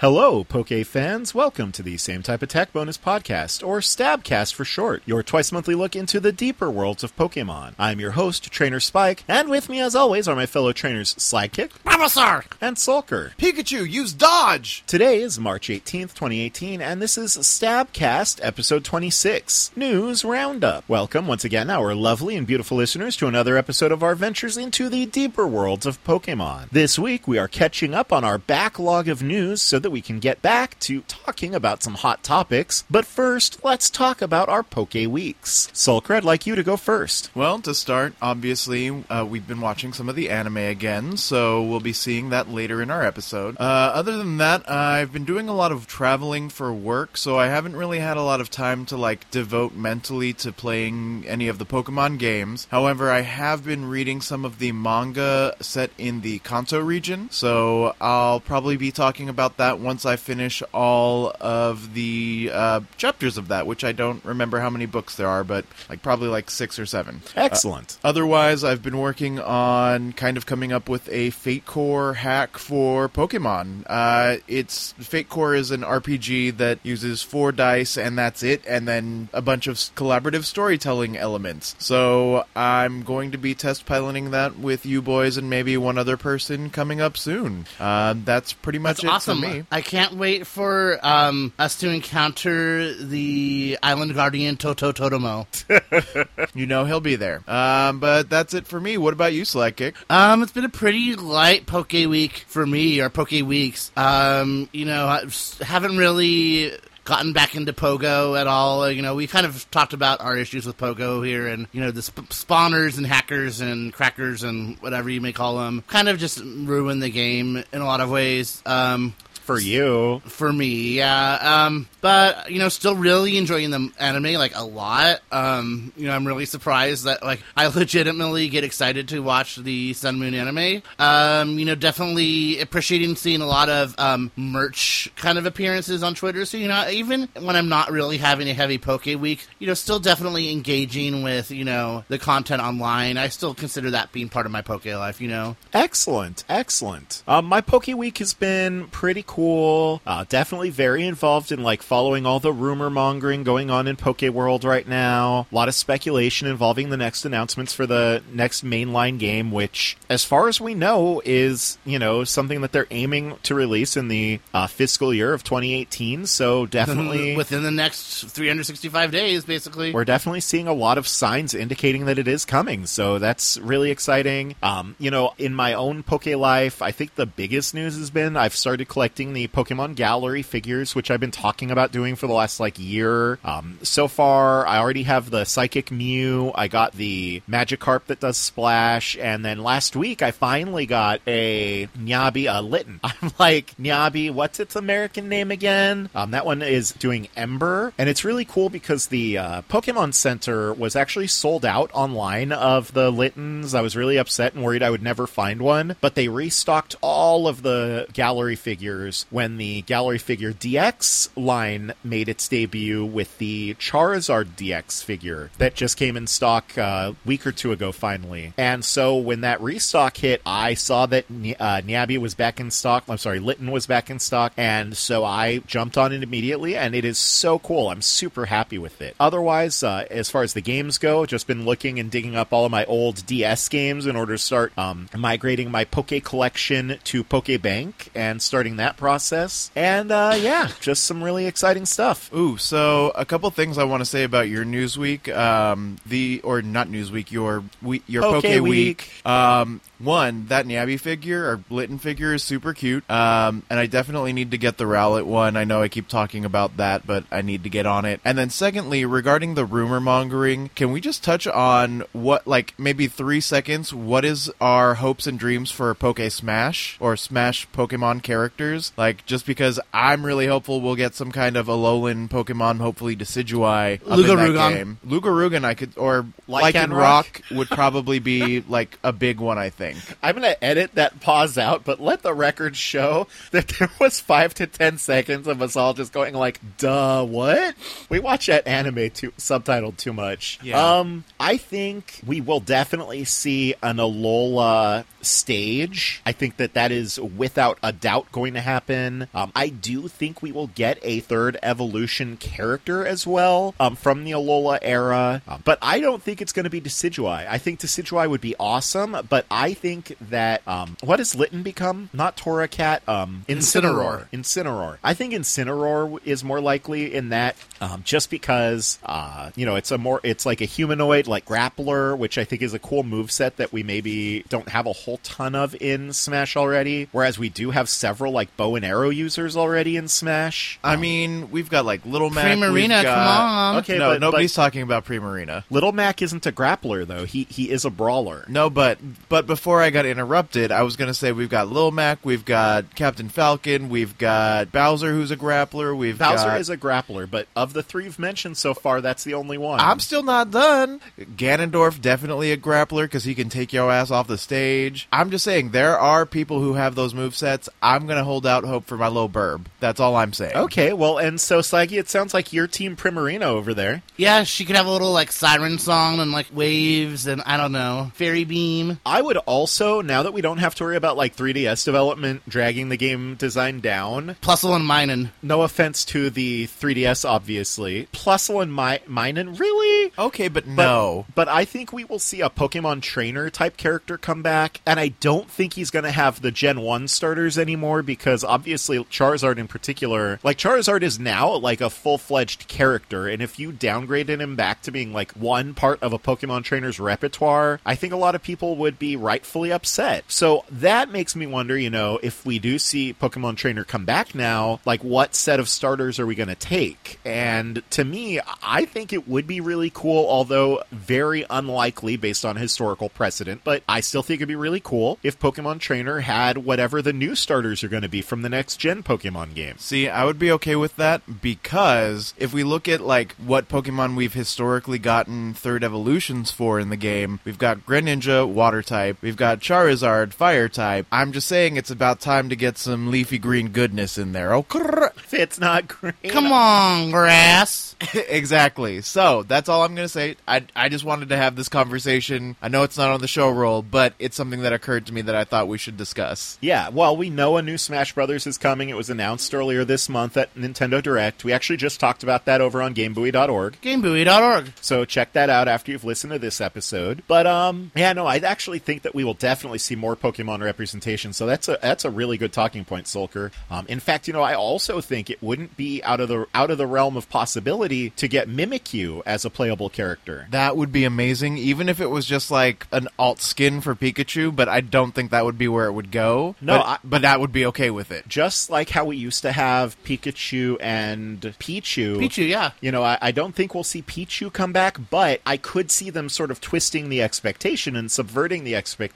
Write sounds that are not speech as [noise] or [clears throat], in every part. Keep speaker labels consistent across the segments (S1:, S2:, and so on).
S1: Hello, Poke fans. Welcome to the Same Type Attack Bonus Podcast, or Stabcast for short, your twice monthly look into the deeper worlds of Pokemon. I'm your host, Trainer Spike, and with me, as always, are my fellow trainers Slidekick
S2: Professor!
S1: and Sulker.
S3: Pikachu, use dodge!
S1: Today is March 18th, 2018, and this is Stabcast episode 26, News Roundup. Welcome once again, our lovely and beautiful listeners, to another episode of our ventures into the deeper worlds of Pokemon. This week, we are catching up on our backlog of news so that we can get back to talking about some hot topics. But first, let's talk about our Poke Weeks. Sulker, I'd like you to go first.
S3: Well, to start, obviously, uh, we've been watching some of the anime again, so we'll be seeing that later in our episode. Uh, other than that, I've been doing a lot of traveling for work, so I haven't really had a lot of time to, like, devote mentally to playing any of the Pokemon games. However, I have been reading some of the manga set in the Kanto region, so I'll probably be talking about that once I finish all of the uh, chapters of that, which I don't remember how many books there are, but like probably like six or seven.
S1: Excellent.
S3: Otherwise, I've been working on kind of coming up with a Fate Core hack for Pokemon. Uh, it's Fate Core is an RPG that uses four dice and that's it, and then a bunch of collaborative storytelling elements. So I'm going to be test piloting that with you boys and maybe one other person coming up soon. Uh, that's pretty much
S2: That's
S3: it
S2: awesome.
S3: for me.
S2: I can't wait for um, us to encounter the Island Guardian Toto Totomo. [laughs]
S3: You know he'll be there. Um, but that's it for me. What about you, Slackkick?
S2: Um, it's been a pretty light Poke Week for me, or Poke Weeks. Um, you know, I haven't really gotten back into Pogo at all. Uh, You know, we kind of talked about our issues with Pogo here, and you know, the sp- spawners and hackers and crackers and whatever you may call them, kind of just ruin the game in a lot of ways. Um,
S1: For you.
S2: for me, yeah. Um, but you know, still really enjoying the anime like a lot. Um, you know, I'm really surprised that like I legitimately get excited to watch the Sun Moon anime. Um, you know, definitely appreciating seeing a lot of um, merch kind of appearances on Twitter. So you know, even when I'm not really having a heavy Poke week, you know, still definitely engaging with you know the content online. I still consider that being part of my Poke life. You know.
S1: Excellent, excellent. Um, my Poke Week has been pretty cool. Uh, definitely very involved in like following all the rumor mongering going on in Poke World right now. A lot of speculation involving the next announcements for the next mainline game, which, as far as we know, is you know something that they're aiming to release in the uh, fiscal year of 2018. So definitely [laughs]
S2: within the next 365 days, basically.
S1: we're definitely seeing a lot of signs indicating that it is coming. So that's really exciting. Um, you know, in my own Poke life, I think the biggest news has been I've started collecting the Pokemon Gallery figures, which I've been talking about doing for the last like year. Um, so far, I already have the Psychic Mew. I got the Magikarp that does Splash, and then last week I finally got a Nyabi, a Litten. [laughs] I'm like Nyabi, what's its American name again? Um, that one is doing Ember, and it's really cool because the uh, Pokemon Center was actually sold out online of the Littens. I was really upset and worried I would never find one, but they restocked all of the gallery figures when the Gallery Figure DX line made its debut with the Charizard DX figure that just came in stock uh, a week or two ago, finally. And so when that restock hit, I saw that uh, Nyabi was back in stock. I'm sorry, Litten was back in stock, and so I jumped on it immediately, and it is so cool. I'm super happy with it. Otherwise, uh, as far as the games go, just been looking and digging up all of my old DS games in order to start um, migrating my Poke collection to Poke Bank and starting that process. And uh, yeah, just some really exciting stuff.
S3: Ooh, so a couple things I want to say about your Newsweek, um, the or not Newsweek, your we, your
S1: Poke
S3: Poke,
S1: Week.
S3: Week. Um, one, that Nyabi figure or Litten figure is super cute, um, and I definitely need to get the Rowlet one. I know I keep talking about that, but I need to get on it. And then secondly, regarding the rumor mongering, can we just touch on what, like maybe three seconds? What is our hopes and dreams for Poke Smash or Smash Pokemon characters? Like, just because I'm really hopeful we'll get some kind of Alolan Pokemon, hopefully Decidueye, up in that game. Lugarugan, I could, or
S1: Lycanroc?
S3: Lycanroc would probably be [laughs] like a big one, I think. Think.
S1: I'm going to edit that pause out, but let the record show that there was five to ten seconds of us all just going like, "Duh, what?" We watch that anime too subtitled too much.
S3: Yeah.
S1: Um, I think we will definitely see an Alola stage. I think that that is without a doubt going to happen. Um, I do think we will get a third evolution character as well um, from the Alola era, Um, but I don't think it's going to be Decidueye. I think Decidueye would be awesome, but I think that um, what does Litten become? Not Torracat, um, Incineroar. Incineroar. I think Incineroar is more likely in that, um, just because uh, you know it's a more it's like a humanoid like grappler, which I think is a cool move set that we maybe don't have a whole ton of in Smash already. Whereas we do have several like bow and arrow users already in Smash.
S3: I mean, we've got like Little Mac.
S2: Primarina,
S3: we've got-
S2: come on.
S1: Okay,
S3: no,
S1: but-
S3: nobody's talking about Primarina.
S1: Little Mac isn't a grappler though. He he is a brawler.
S3: No, but but before I got interrupted, I was gonna say we've got Lil Mac, we've got Captain Falcon, we've got Bowser, who's a grappler. We've
S1: Bowser
S3: got,
S1: is a grappler, but of the three you've mentioned so far, that's the only one.
S3: I'm still not done. Ganondorf definitely a grappler because he can take your ass off the stage. I'm just saying there are people who have those move sets. I'm gonna hold out hope for my low burb. That's all I'm saying.
S1: Okay, well, and so Sagi, it sounds like your team Primarina over there.
S2: Yeah, she could have a little like siren song and like waves and I don't know, fairy beam.
S1: I would also, now that we don't have to worry about like 3DS development dragging the game design down,
S2: Plusle and Minun.
S1: no offense to the 3DS, obviously, Plusle and Mi- Minun, really?
S3: Okay, but,
S1: But,
S3: no.
S1: But I think we will see a Pokemon trainer type character come back, and I don't think he's going to have the Gen 1 starters anymore because obviously Charizard in particular, like Charizard is now like a full fledged character, and if you downgraded him back to being like one part of a Pokemon trainer's repertoire, I think a lot of people would be rightfully upset. So that makes me wonder, you know, if we do see Pokemon Trainer come back now, like what set of starters are we going to take? And to me, I think it would be really cool, although very unlikely based on historical precedent. But I still think it'd be really cool if Pokemon Trainer had whatever the new starters are going to be from the next gen Pokemon game.
S3: See, I would be okay with that because if we look at like what Pokemon we've historically gotten third evolutions for in the game, we've got Greninja, Water type, we've got Charizard, Fire type. I'm just saying it's about time to get some leafy green goodness in there. Oh, crrr. [laughs]
S1: It's not great.
S2: Come on, grass. [laughs]
S3: exactly. So that's all I'm gonna say. I I just wanted to have this conversation. I know it's not on the show roll, but it's something that occurred to me that I thought we should discuss.
S1: Yeah, well, we know a new Smash Brothers is coming. It was announced earlier this month at Nintendo Direct. We actually just talked about that over on GameBuoy.org.
S2: GameBuoy.org.
S1: So check that out after you've listened to this episode. But um, yeah, no, I actually think that we will definitely see more Pokemon representation. So that's a that's a really good talking point, Sulker. Um, in fact, you know, I also think it wouldn't be out of the out of the realm of possibility to get Mimikyu as a playable character.
S3: That would be amazing, even if it was just like an alt skin for Pikachu. But I don't think that would be where it would go.
S1: No,
S3: but,
S1: I-
S3: but that would be okay with it.
S1: Just like how we used to have Pikachu and Pichu.
S2: Pichu, yeah.
S1: You know, I, I don't think we'll see Pichu come back, but I could see them sort of twisting the expectation and subverting the expectation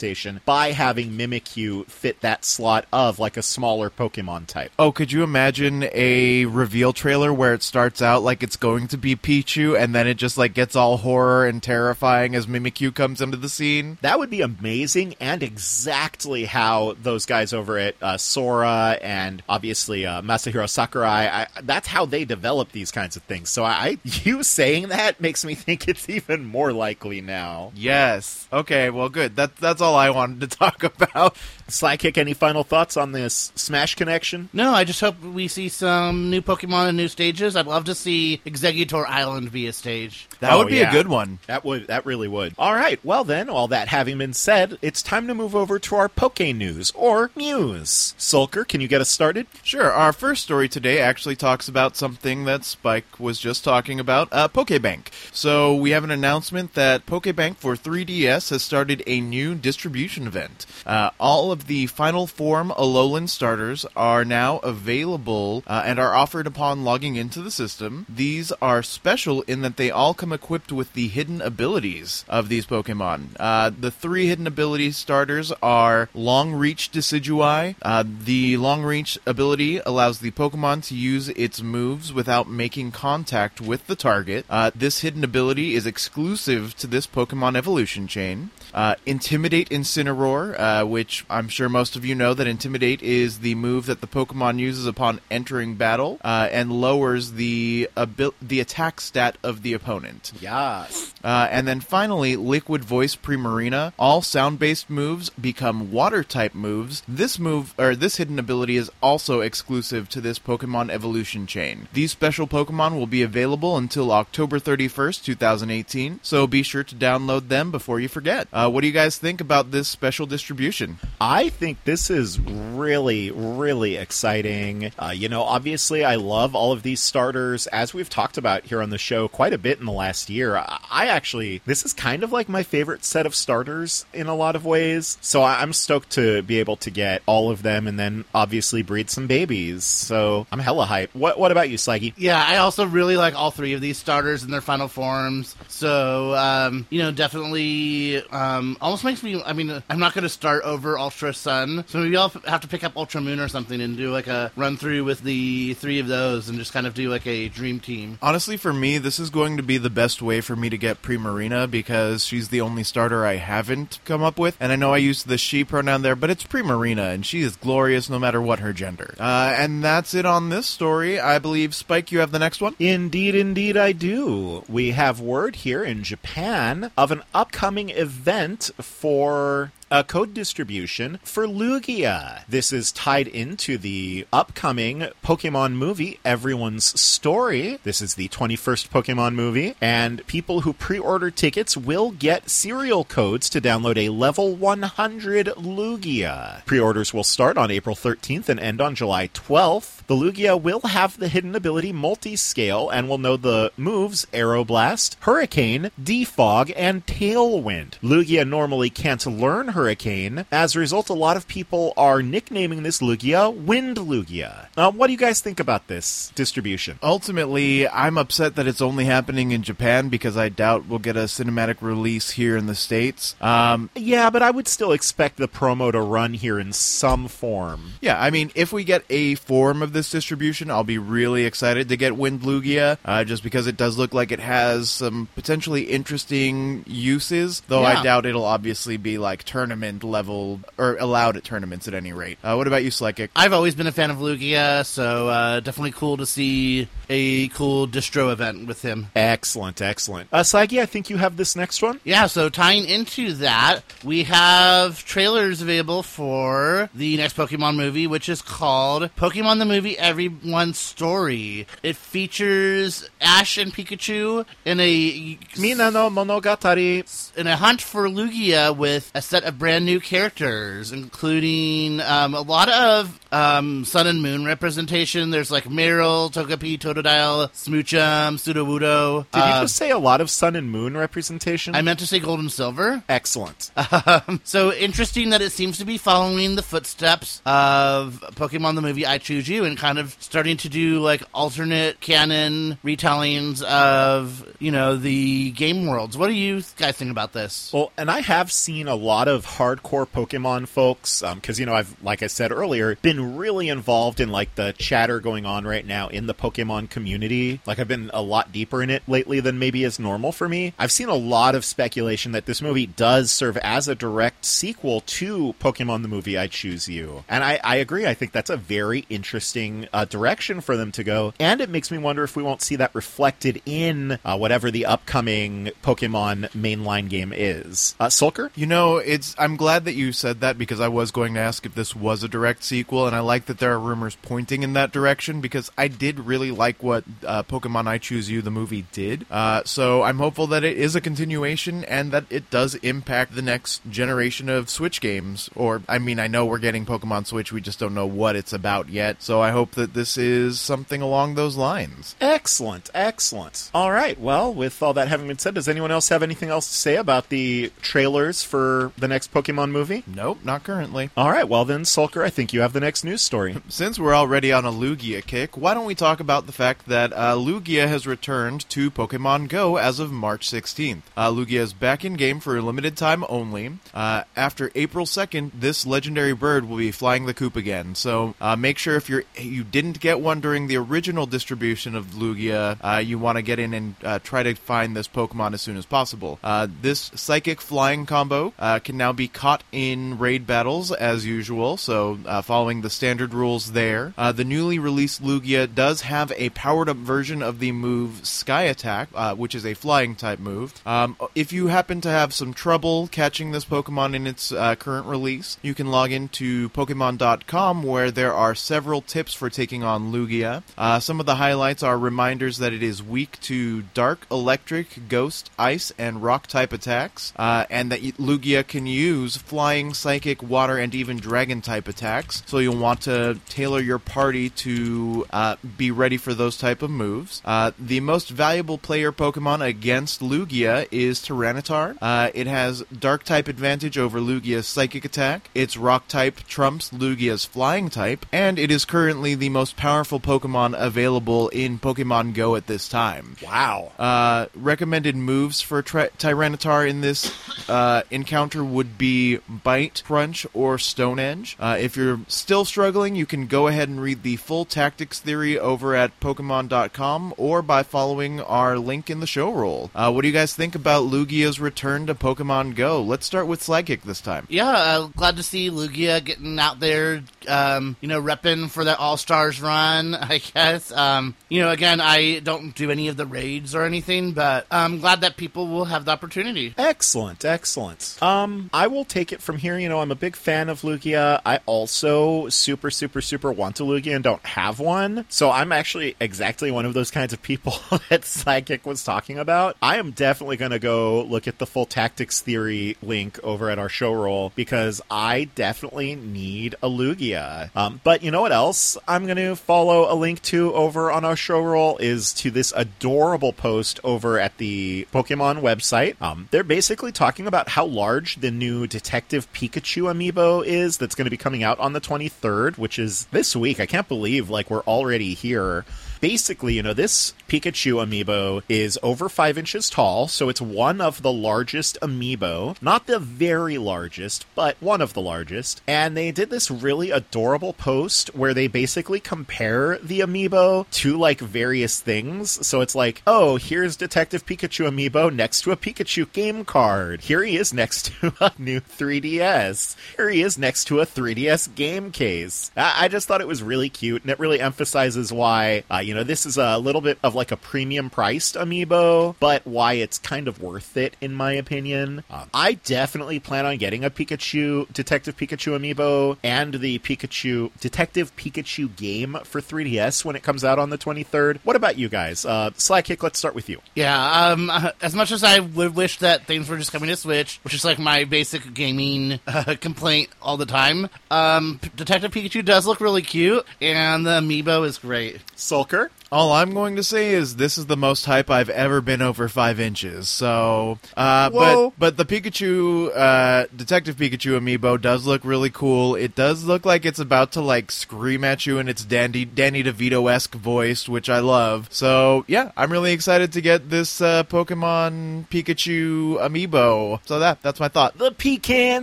S1: by having Mimikyu fit that slot of like a smaller Pokemon type.
S3: Oh, could you imagine a reveal trailer where it starts out like it's going to be Pichu, and then it just like gets all horror and terrifying as Mimikyu comes into the scene?
S1: That would be amazing and exactly how those guys over at uh, Sora and obviously uh, Masahiro Sakurai, I, that's how they develop these kinds of things. So I, you saying that makes me [laughs] think it's even more likely now.
S3: Yes. Okay. Well, good. That that's all I wanted to talk [laughs] about.
S1: Slykick, any final thoughts on this Smash connection?
S2: No, I just hope we see some new Pokemon and new stages. I'd love to see Exeggutor Island be a stage.
S3: That
S1: Oh,
S3: would be
S1: yeah.
S3: a good one.
S1: That would that really would. All right. Well then, all that having been said, it's time to move over to our Poke News or Muse. Sulker, can you get us started?
S3: Sure. Our first story today actually talks about something that Spike was just talking about, uh, Pokebank. So we have an announcement that Pokebank for 3DS has started a new distribution event. Uh, all of the Final Form Alolan starters are now available uh, and are offered upon logging into the system. These are special in that they all come equipped with the hidden abilities of these Pokemon. Uh, the three hidden ability starters are Long Reach Decidueye. Uh, the Long Reach ability allows the Pokemon to use its moves without making contact with the target. Uh, this hidden ability is exclusive to this Pokemon evolution chain. Uh, Intimidate Incineroar, uh, which I'm sure most of you know that Intimidate is the move that the Pokemon uses upon entering battle uh, and lowers the abil- the attack stat of the opponent.
S1: Yes.
S3: Uh, and then finally, Liquid Voice Primarina. All sound-based moves become water-type moves. This move or this hidden ability is also exclusive to this Pokemon evolution chain. These special Pokemon will be available until October 31st, 2018. So be sure to download them before you forget. Uh, what do you guys think about this special distribution?
S1: I think this is really, really exciting. Uh, you know, obviously, I love all of these starters, as we've talked about here on the show quite a bit in the last year. I, I actually, this is kind of like my favorite set of starters in a lot of ways. So I, I'm stoked to be able to get all of them and then obviously breed some babies. So I'm hella hyped. What, what about you, Slaggy?
S2: Yeah, I also really like all three of these starters in their final forms. So, um, you know, definitely um, almost makes me. I mean, I'm not going to start over Ultra Sun, so maybe I'll have to pick up Ultra Moon or something and do like a run through with the three of those and just kind of do like a dream team.
S3: Honestly, for me, this is going to be the best way for me to get Primarina because she's the only starter I haven't come up with. And I know I used the she pronoun there, but it's Primarina, and she is glorious no matter what her gender. Uh, and that's it on this story. I believe, Spike, you have the next one?
S1: Indeed, indeed, I do. We have word here in Japan of an upcoming event for a code distribution for Lugia. This is tied into the upcoming Pokemon movie, Everyone's Story. This is the 21st Pokemon movie, and people who pre order tickets will get serial codes to download a level 100 Lugia. Pre orders will start on April 13th and end on July 12th. The Lugia will have the hidden ability multi scale and will know the moves Aeroblast, Hurricane, Defog, and Tailwind. Lugia normally can't learn Hurricane. As a result, a lot of people are nicknaming this Lugia Wind Lugia. Uh, what do you guys think about this distribution?
S3: Ultimately, I'm upset that it's only happening in Japan because I doubt we'll get a cinematic release here in the States. Um,
S1: Yeah, but I would still expect the promo to run here in some form.
S3: Yeah, I mean, if we get a form of this distribution, I'll be really excited to get Wind Lugia, uh, just because it does look like it has some potentially interesting uses, though
S1: Yeah.
S3: I doubt it'll obviously be like tournament level, or allowed at tournaments at any rate. Uh, what about you, Slekic?
S2: I've always been a fan of Lugia, so uh, definitely cool to see a cool distro event with him.
S1: Excellent, excellent. Uh, Slaggy, I think you have this next one.
S2: Yeah, so tying into that, we have trailers available for the next Pokemon movie, which is called Pokemon the Movie Everyone's Story. It features Ash and Pikachu in a
S1: Mina no Monogatari.
S2: in a hunt for Lugia with a set of brand new characters, including um, a lot of um, Sun and Moon representation. There's like Marill, Togepi, Totodile, Smoochum, Sudowoodo.
S1: Did you
S2: Uh,
S1: just say a lot of Sun and Moon representation?
S2: I meant to say Gold and Silver.
S1: Excellent.
S2: Um, so interesting that it seems to be following the footsteps of Pokemon the movie I Choose You and kind of starting to do like alternate canon retellings of, you know, the game worlds. What do you guys think about this?
S1: Well, and I have seen a lot of hardcore Pokemon folks, because you know I've, like I said earlier, been really involved in like the chatter going on right now in the Pokemon community. Like I've been a lot deeper in it lately than maybe is normal for me. I've seen a lot of speculation that this movie does serve as a direct sequel to Pokemon the movie I Choose You, and I, I agree. I think that's a very interesting uh, direction for them to go, and it makes me wonder if we won't see that reflected in uh, whatever the upcoming Pokemon mainline game is. Uh, Sulker?
S3: You know, it's. I'm glad that you said that because I was going to ask if this was a direct sequel, and I like that there are rumors pointing in that direction because I did really like what uh, Pokemon I Choose You the movie did. Uh, so I'm hopeful that it is a continuation and that it does impact the next generation of Switch games. Or, I mean, I know we're getting Pokemon Switch, we just don't know what it's about yet. So I hope that this is something along those lines.
S1: Excellent, excellent. All right, well, with all that having been said, does anyone else have anything else to say about the trailers for the next Pokemon movie?
S3: Nope, not currently.
S1: All right, well then, Sulker, I think you have the next news story. [laughs]
S3: Since we're already on a Lugia kick, why don't we talk about the fact that uh, Lugia has returned to Pokemon Go as of March 16th. Uh, Lugia is back in game for a limited time only. Uh, after April 2nd, this legendary bird will be flying the coop again. So uh, make sure if you're you didn't get one during the original distribution of Lugia, uh, you want to get in and uh, try to find this Pokemon as soon as possible. This psychic flying combo can now be caught in raid battles as usual. So following the standard rules there, the newly released Lugia does have a powered up version of the move Sky Attack, uh, which is a flying type move. Um, if you happen to have some trouble catching this Pokemon in its uh, current release, you can log into Pokemon.com where there are several tips for taking on Lugia. Uh, some of the highlights are reminders that it is weak to dark, electric, ghost, ice, and rock type attacks, uh, and that Lugia can use flying, psychic, water, and even dragon type attacks. So you'll want to tailor your party to uh, be ready for those type of moves. Uh, the most valuable player Pokemon against Lugia is Tyranitar. Uh, it has dark type advantage over Lugia's psychic attack. Its rock type trumps Lugia's flying type, and it is currently the most powerful Pokemon available in Pokemon Go at this time.
S1: Wow.
S3: Uh, recommended moves for Tri- Tyranitar in this uh, encounter would be Bite, Crunch, or Stone Edge. Uh, if you're still struggling, you can go ahead and read the full tactics theory over at Pokemon.com or by following our link in the show roll. Uh, what do you guys think about Lugia's return to Pokemon Go? Let's start with Slagic this time.
S2: Yeah, uh, glad to see Lugia getting out there, um, you know, repping for that All Stars run, [laughs] I guess. Um, you know, again, I don't do any of the raids or anything, but I'm glad that people will have the opportunity.
S1: Excellent, excellent. Um, I will take it from here. You know, I'm a big fan of Lugia. I also super, super, super want a Lugia and don't have one. So I'm actually exactly one of those kinds of people [laughs] that Psychic was talking about. I am definitely going to go look at the full tactics theory link over at our show roll because I definitely need a Lugia. Um, but you know what else I'm going to follow a link to over on our show roll is to this adorable post over at the Pokemon website. Um, they're basically talking about how large the new Detective Pikachu amiibo is that's going to be coming out on the 23rd, which is this week. I can't believe like we're already here basically, you know, this Pikachu amiibo is over five inches tall, so it's one of the largest amiibo. Not the very largest, but one of the largest. And they did this really adorable post where they basically compare the amiibo to like various things. So it's like, oh, here's Detective Pikachu amiibo next to a Pikachu game card. Here he is next [laughs] to a new 3DS. Here he is next to a 3DS game case. I, I just thought it was really cute, and it really emphasizes why, uh, you know, this is a little bit of like a premium priced amiibo, but why it's kind of worth it, in my opinion. Um, I definitely plan on getting a Pikachu, Detective Pikachu amiibo, and the Pikachu, Detective Pikachu game for 3DS when it comes out on the 23rd. What about you guys? Uh, Slykick, let's start with you.
S2: Yeah, um, uh, as much as I would wish that things were just coming to Switch, which is like my basic gaming uh, complaint all the time, um, Detective Pikachu does look really cute, and the amiibo is great.
S1: Sulker? Sure.
S3: All I'm going to say is this is the most hype I've ever been over five inches. So, uh,
S1: Whoa.
S3: but but the Pikachu, uh, Detective Pikachu amiibo does look really cool. It does look like it's about to like scream at you in its Dandy Danny DeVito esque voice, which I love. So yeah, I'm really excited to get this uh, Pokemon Pikachu amiibo. So that that's my thought.
S1: The Pecan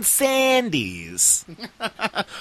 S1: Sandies. [laughs]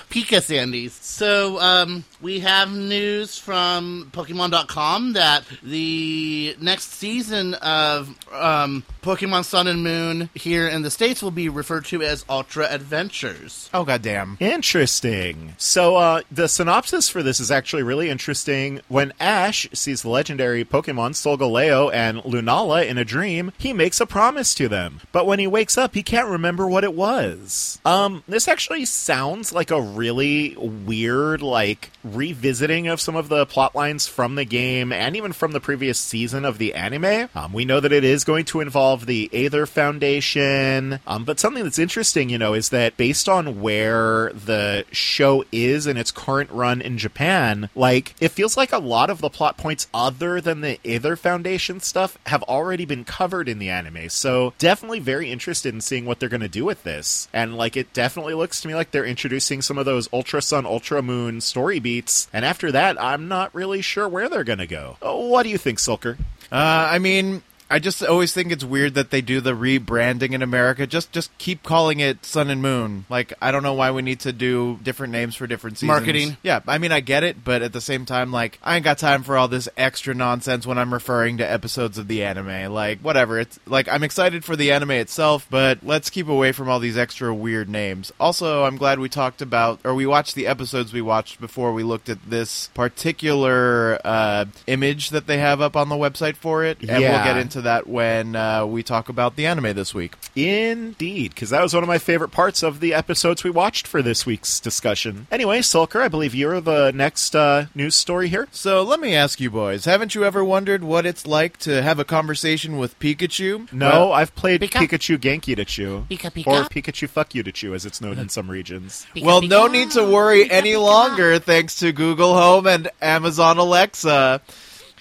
S2: Pika Sandies. So, um, we have news from Pokemon.com that the next season of um, Pokemon Sun and Moon here in the States will be referred to as Ultra Adventures.
S3: Oh goddamn!
S1: Interesting. So, uh, the synopsis for this is actually really interesting. When Ash sees the legendary Pokemon Solgaleo and Lunala in a dream, he makes a promise to them. But when he wakes up, he can't remember what it was. Um, this actually sounds like a really weird, like, revisiting of some of the plot lines from the game and even from the previous season of the anime. Um, we know that it is going to involve the Aether Foundation. Um, but something that's interesting, you know, is that based on where the show is in its current run in Japan, like, it feels like a lot of the plot points other than the Aether Foundation stuff have already been covered in the anime. So, definitely very interested in seeing what they're going to do with this. And, like, it definitely looks to me like they're introducing some of those Ultra Sun, Ultra Moon story beats. And after that, I'm not really sure where they're going gonna go. Uh, What do you think, Sulker?
S3: Uh, I mean, I just always think it's weird that they do the rebranding in America. Just just keep calling it Sun and Moon. Like I don't know why we need to do different names for different seasons.
S2: Marketing.
S3: Yeah, I mean I get it, but at the same time, like I ain't got time for all this extra nonsense when I'm referring to episodes of the anime. Like whatever. It's like I'm excited for the anime itself, but let's keep away from all these extra weird names. Also, I'm glad we talked about or we watched the episodes we watched before we looked at this particular uh, image that they have up on the website for it, and we'll get into that when uh, we talk about the anime this week.
S1: Indeed, because that was one of my favorite parts of the episodes we watched for this week's discussion. Anyway, Sulker, I believe you're the next uh, news story here.
S3: So let me ask you boys, haven't you ever wondered what it's like to have a conversation with Pikachu?
S1: No,
S3: Well,
S1: I've played
S2: Pika?
S1: Pikachu Genki Dechu.
S2: Pika, Pika?
S1: Or Pikachu Fuck You to chew, as it's known in some regions.
S3: well, no need to worry any longer thanks to Google Home and Amazon Alexa.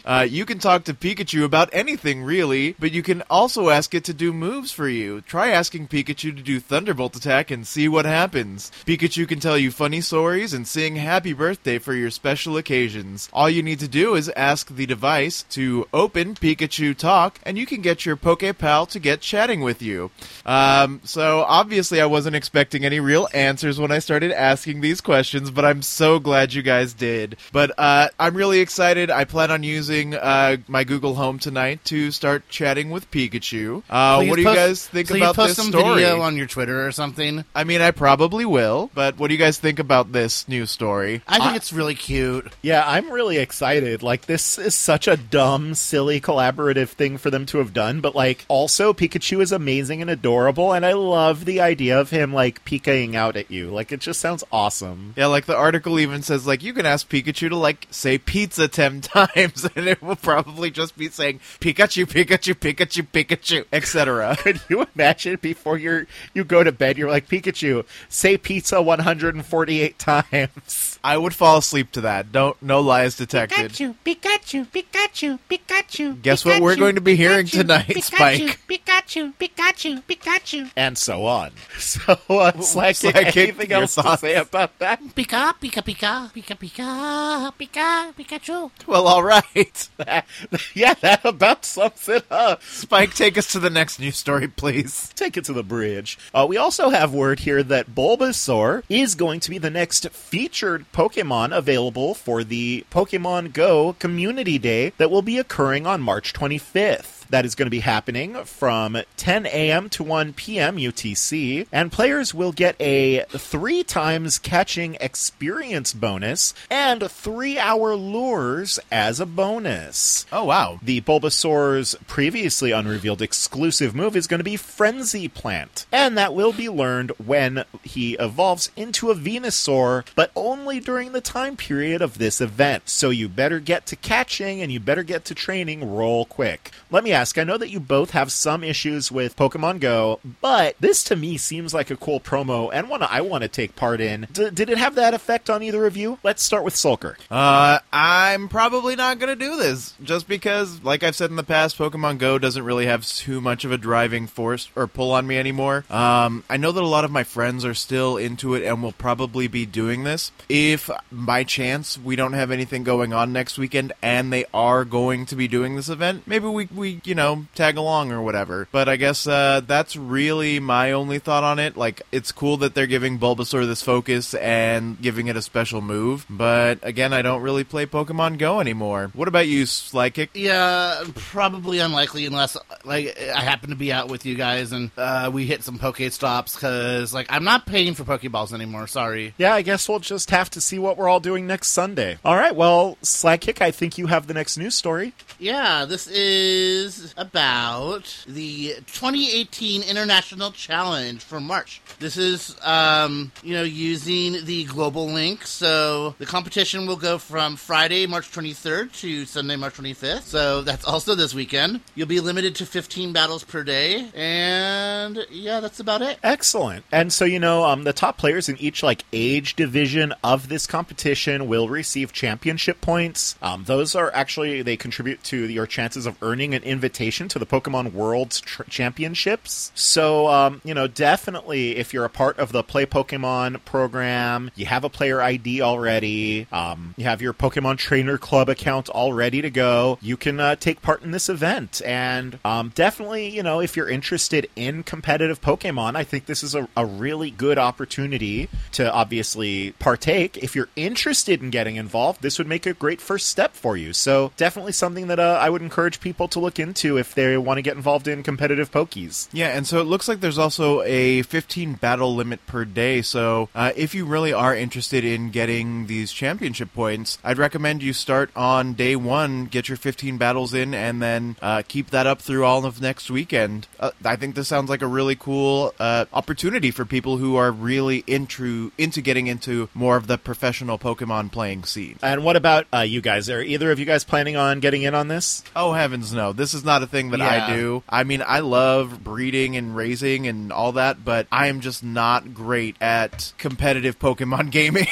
S3: Uh, you can talk to Pikachu about anything, really, but you can also ask it to do moves for you. Try asking Pikachu to do Thunderbolt attack and see what happens. Pikachu can tell you funny stories and sing happy birthday for your special occasions. All you need to do is ask the device to open Pikachu Talk, and you can get your Pokepal to get chatting with you. Um, so obviously, I wasn't expecting any real answers when I started asking these questions, but I'm so glad you guys did. But uh, I'm really excited. I plan on using uh, my Google Home tonight to start chatting with Pikachu. Uh, what do you guys think about
S2: post
S3: this
S2: some
S3: story?
S2: video on your Twitter or something.
S3: I mean, I probably will, but what do you guys think about this new story?
S2: I think it's really cute.
S1: Yeah, I'm really excited. Like, this is such a dumb, silly collaborative thing for them to have done, but, like, also, Pikachu is amazing and adorable, and I love the idea of him, like, peeking out at you. Like, it just sounds awesome.
S3: Yeah, like the article even says, like you can ask Pikachu to like say pizza ten [laughs] times, [laughs] and it will probably just be saying Pikachu, Pikachu, Pikachu, Pikachu, etc.
S1: Could [laughs] you imagine before you're, you go to bed, you're like, Pikachu, say pizza 148 times?
S3: I would fall asleep to that. Don't no lies detected.
S4: Pikachu, Pikachu, Pikachu, Pikachu.
S3: Guess what we're going to be hearing tonight,
S4: Pikachu,
S3: Spike?
S4: Pikachu, Pikachu, Pikachu.
S1: And so on. [laughs] So, uh, Slack,
S3: Slack,
S1: anything
S3: your
S1: else to say about that?
S4: Pika, Pika, Pika, Pika, Pika, Pika, Pikachu.
S3: Well, all right. [laughs]
S1: yeah, that about sums it up.
S3: Spike, take us to the next news story, please.
S1: Take it to the bridge. Uh, we also have word here that Bulbasaur is going to be the next featured Pokemon available for the Pokemon Go Community Day that will be occurring on March 25th. That is going to be happening from 10 a.m. to 1 p.m. UTC, and players will get a three times catching experience bonus and three hour lures as a bonus.
S3: Oh wow.
S1: The Bulbasaur's previously unrevealed exclusive move is going to be Frenzy Plant, and that will be learned when he evolves into a Venusaur, but only during the time period of this event. So you better get to catching and you better get to training real quick. Let me ask I know that you both have some issues with Pokemon Go, but this to me seems like a cool promo and one I want to take part in. D- did it have that effect on either of you? Let's start with Sulker.
S3: Uh, I'm probably not going to do this just because, like I've said in the past, Pokemon Go doesn't really have too much of a driving force or pull on me anymore. Um, I know that a lot of my friends are still into it and will probably be doing this. If by chance we don't have anything going on next weekend and they are going to be doing this event, maybe we, we you know, tag along or whatever. But I guess uh, that's really my only thought on it. Like, it's cool that they're giving Bulbasaur this focus and giving it a special move, but again, I don't really play Pokemon Go anymore. What about you, Slykick?
S2: Yeah, probably unlikely unless like I happen to be out with you guys and uh, we hit some Poke stops because like I'm not paying for Pokeballs anymore. Sorry.
S1: Yeah, I guess we'll just have to see what we're all doing next Sunday. All right, well, Slackkick, I think you have the next news story.
S2: Yeah, this is about the 2018 International Challenge for March. This is, um, you know, using the global link. So the competition will go from Friday, March 23rd to Sunday, March 25th. So that's also this weekend. You'll be limited to 15 battles per day. And yeah, that's about it.
S1: Excellent. And so, you know, um, the top players in each, like, age division of this competition will receive championship points. Um, those are actually, they contribute to your chances of earning an invitation invitation to the Pokemon World tr- Championships. So, um, you know, definitely if you're a part of the Play Pokemon program, you have a player ID already, um, you have your Pokemon Trainer Club account all ready to go, you can uh, take part in this event. And um, definitely, you know, if you're interested in competitive Pokemon, I think this is a, a really good opportunity to obviously partake. If you're interested in getting involved, this would make a great first step for you. So, definitely something that uh, I would encourage people to look into if they want to get involved in competitive Pokies.
S3: Yeah, and so it looks like there's also a 15 battle limit per day. So uh, if you really are interested in getting these championship points, I'd recommend you start on day one, get your 15 battles in, and then uh, keep that up through all of next weekend. Uh, I think this sounds like a really cool uh, opportunity for people who are really into into getting into more of the professional Pokemon playing scene.
S1: And what about uh, you guys? Are either of you guys planning on getting in on this?
S3: Oh heavens no! This is not a thing that
S2: Yeah.
S3: I do. I mean, I love breeding and raising and all that, but I am just not great at competitive Pokemon [laughs] gaming.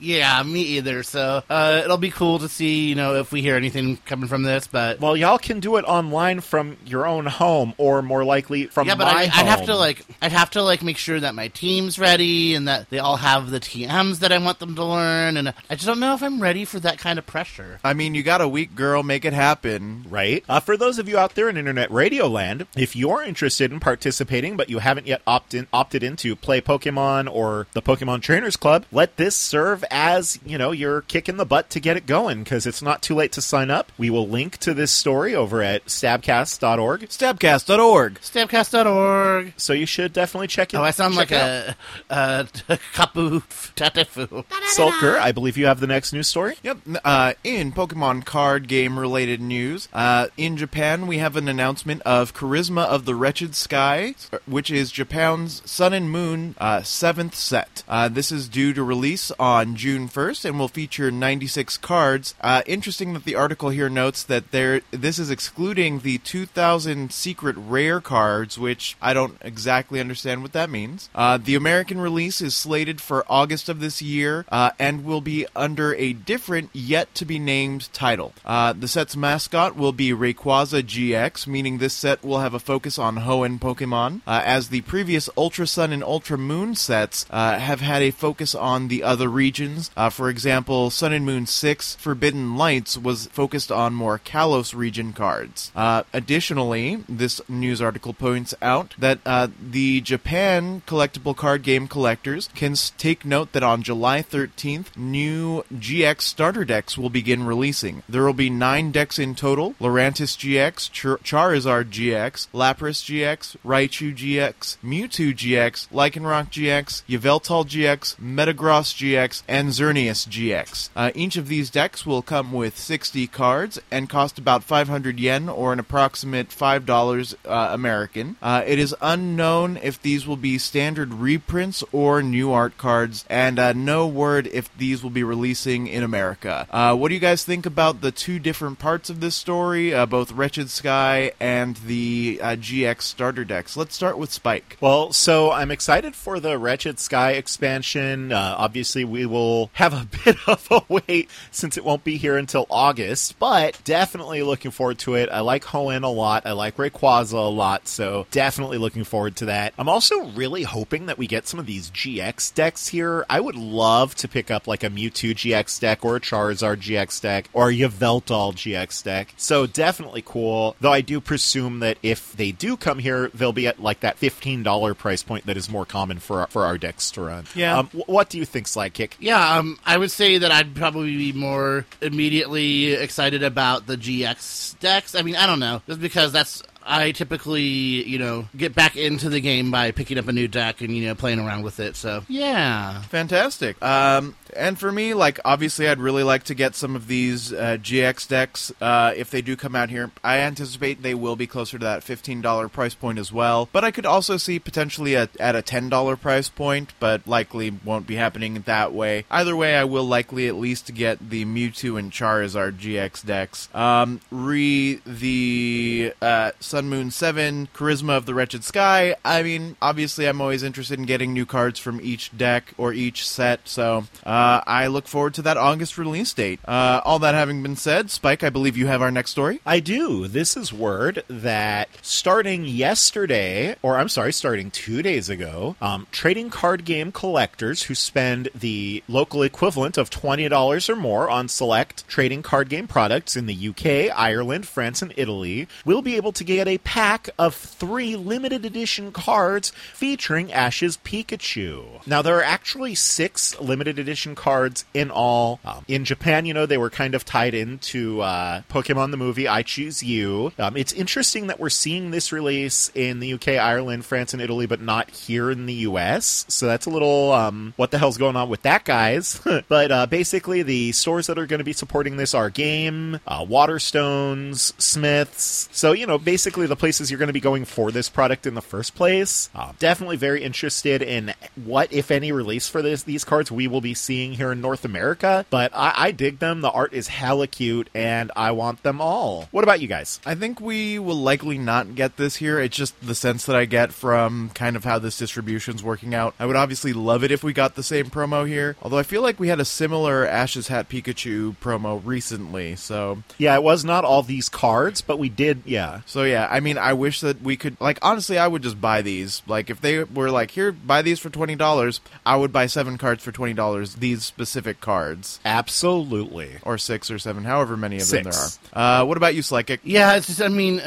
S2: Yeah, me either. So uh, it'll be cool to see, you know, if we hear anything coming from this. But
S1: Well, y'all can do it online from your own home, or more likely from
S2: yeah, but
S1: my
S2: I, I'd have to like, I'd have to like make sure that my team's ready and that they all have the TMs that I want them to learn. And I just don't know if I'm ready for that kind of pressure.
S3: I mean, you got a weak girl, make it happen.
S1: right? Uh, for those of you out there in internet radio land, if you're interested in participating but you haven't yet opt in, opted into Play Pokemon or the Pokemon Trainers Club, let this serve as you know your kick in the butt to get it going because it's not too late to sign up. We will link to this story over at stabcast.org,
S3: Stabcast.org.
S2: Stabcast.org.
S1: so you should definitely check it.
S2: Oh, I sound
S1: check
S2: like
S1: it
S2: a, a [laughs] kapu tatefu.
S1: Sulker. I believe you have the next news story.
S3: Yep. Uh, in Pokemon card game related news, uh, in Japan we have an announcement of Charisma of the Wretched Sky, which is Japan's Sun and Moon uh, seventh set. Uh, this is due to release on June 1st and will feature 96 cards. Uh, interesting that the article here notes that there this is excluding the 2000 secret rare cards, which I don't exactly understand what that means. Uh, the American release is slated for August of this year uh, and will be under a different, yet to be named title. Uh, the set's mascot will be Rayquaza GX, meaning this set will have a focus on Hoenn Pokemon, uh, as the previous Ultra Sun and Ultra Moon sets uh, have had a focus on the other regions. Uh, for example, Sun and Moon 6 Forbidden Lights was focused on more Kalos region cards. Uh, additionally, this news article points out that uh, the Japan collectible card game collectors can take note that on July 13th, new GX starter decks will begin releasing. There will be nine decks in total Lurantis GX, Char- Charizard GX, Lapras GX, Raichu GX, Mewtwo GX, Lycanroc GX, Yveltal GX, Metagross GX, and Xerneas GX. Uh, each of these decks will come with 60 cards and cost about 500 yen or an approximate $5 uh, American. Uh, it is unknown if these will be standard reprints or new art cards, and uh, no word if these will be releasing in America. Uh, what do you guys think about the two different parts of this story, uh, both Wretched Sky and the uh, GX starter decks? Let's start with Spike.
S1: Well, so I'm excited for the Wretched Sky expansion. Uh, obviously, we will have a [laughs] bit of a wait since it won't be here until August, but definitely looking forward to it. I like Hoenn a lot. I like Rayquaza a lot, so definitely looking forward to that. I'm also really hoping that we get some of these GX decks here. I would love to pick up like a Mewtwo GX deck or a Charizard GX deck or a Yveltal GX deck. So definitely cool. Though I do presume that if they do come here, they'll be at like that $15 price point that is more common for our, for our decks to run.
S3: Yeah.
S1: Um, wh- what do you think, Sidekick?
S2: Yeah, um, I would say that I'd probably be more immediately excited about the GX decks. I mean, I don't know, just because that's I typically, you know, get back into the game by picking up a new deck and you know playing around with it. So yeah,
S3: Fantastic. Um, and for me, like obviously, I'd really like to get some of these uh, GX decks uh, if they do come out here. I anticipate they will be closer to that fifteen dollar price point as well. But I could also see potentially at, at a ten dollar price point, but likely won't be happening that way. Either way, I will likely at least get the Mewtwo and Charizard GX decks. Um, re the uh, Sun Moon Seven Charisma of the Wretched Sky. I mean, obviously, I'm always interested in getting new cards from each deck or each set. So uh, uh, I look forward to that August release date. Uh, all that having been said, Spike, I believe you have our next story.
S1: I do. This is word that starting yesterday, or I'm sorry, starting two days ago, um, trading card game collectors who spend the local equivalent of $20 or more on select trading card game products in the UK, Ireland, France, and Italy will be able to get a pack of three limited edition cards featuring Ash's Pikachu. Now, there are actually six limited edition cards in all. Um, in Japan, you know, they were kind of tied into uh, Pokemon the movie I Choose You. Um, it's interesting that we're seeing this release in the UK, Ireland, France, and Italy, but not here in the US. So that's a little, um, what the hell's going on with that, guys? [laughs] but uh, basically, the stores that are going to be supporting this are Game, uh, Waterstones, Smiths. So, you know, basically the places you're going to be going for this product in the first place. Definitely very interested in what, if any, release for this these cards we will be seeing here in North America. But I, I dig them. The art is hella cute, and I want them all. What about you guys?
S3: I think we will likely not get this here. It's just the sense that I get from kind of how this distribution's working out. I would obviously love it if we got the same promo here, although I feel like we had a similar Ash's Hat Pikachu promo recently, so
S1: Yeah, it was not all these cards, but we did. Yeah,
S3: so yeah, I mean, I wish that we could like honestly, I would just buy these. Like if they were like, "Here, buy these for $20." I would buy 7 cards for $20, these specific cards.
S1: absolutely.
S3: Or 6 or 7, however many of
S1: Six.
S3: them there are. Uh, what about you, Psychic?
S2: Yeah, it's just, I mean,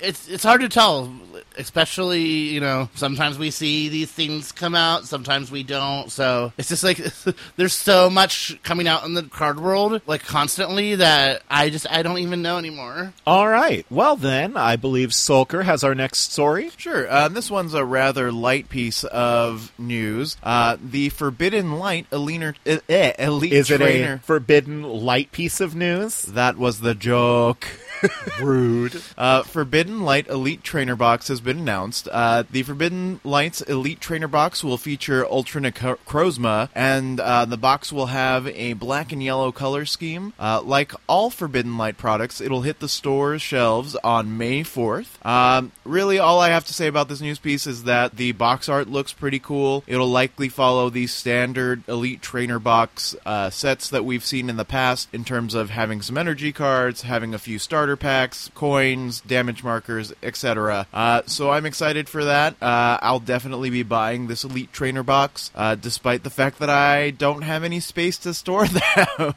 S2: it's it's hard to tell, especially you know sometimes we see these things come out, sometimes we don't. So it's just like [laughs] there's so much coming out in the card world like constantly that I just I don't even know anymore.
S1: All right. Well, then, I believe Sulker has our next story.
S3: Sure. Uh, this one's a rather light piece of news. Uh, the Forbidden Light Elite, eh, eh, elite
S1: Is it
S3: Trainer.
S1: a forbidden light piece of news?
S3: That was the joke. [laughs]
S1: Rude.
S3: Uh, Forbidden Light Elite Trainer Box has been announced. Uh, the Forbidden Lights Elite Trainer Box will feature Ultra Necrozma, and uh, the box will have a black and yellow color scheme. Uh, like all Forbidden Light products, it'll hit the store's shelves on May 4th. Um, really, all I have to say about this news piece is that the box art looks pretty cool. It'll likely follow the standard Elite Trainer Box uh, sets that we've seen in the past in terms of having some energy cards, having a few starter packs, coins, damage markers, etc. Uh, so I'm excited for that. Uh, I'll definitely be buying this Elite Trainer box, uh, despite the fact that I don't have any space to store [laughs] them.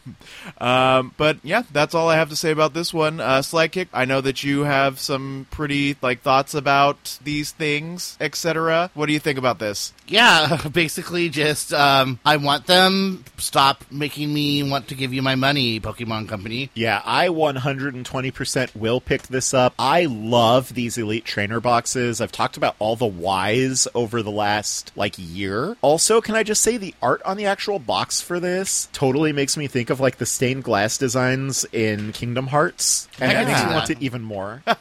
S3: um, but yeah, that's all I have to say about this one. Uh, Slagkick, I know that you have some pretty like thoughts about these things, etc. What do you think about this?
S2: Yeah, [laughs] basically just um, I want them. Stop making me want to give you my money, Pokemon Company.
S1: Yeah, I 120% will pick this up. I love these Elite Trainer boxes. I've talked about all the whys over the last, like, year. Also, can I just say the art on the actual box for this totally makes me think of, like, the stained glass designs in Kingdom Hearts. And
S2: I
S1: it makes me want it even more. [laughs]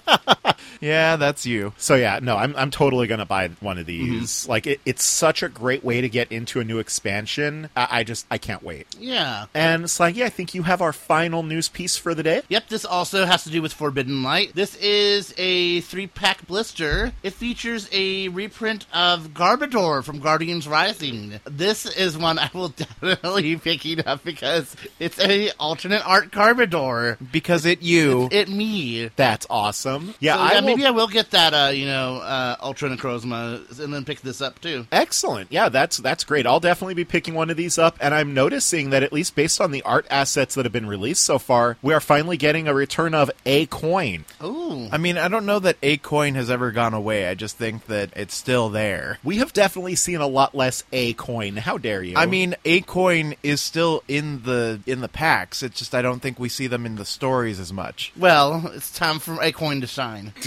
S3: Yeah, that's you.
S1: So yeah, no, I'm I'm totally gonna buy one of these. Mm-hmm. Like it, it's such a great way to get into a new expansion. I, I just I can't wait.
S2: Yeah.
S1: And Slaggy, I think you have our final news piece for the day.
S2: Yep, this also has to do with Forbidden Light. This is a three pack blister. It features a reprint of Garbodor from Guardians Rising. This is one I will [laughs] definitely be picking up because it's a alternate art Garbodor.
S3: Because it you.
S2: It me.
S1: That's awesome. Yeah,
S2: So,
S1: I
S2: yeah,
S1: will-
S2: maybe I will get that, uh, you know, uh, Ultra Necrozma and then pick this up too.
S1: Excellent. Yeah, that's that's great. I'll definitely be picking one of these up and I'm noticing that at least based on the art assets that have been released so far, we are finally getting a return of a coin.
S2: Ooh.
S3: I mean, I don't know that a coin has ever gone away. I just think that it's still there.
S1: We have definitely seen a lot less a coin. How dare you?
S3: I mean, a coin is still in the in the packs. It's just I don't think we see them in the stories as much.
S2: Well, it's time for a coin to shine. [laughs]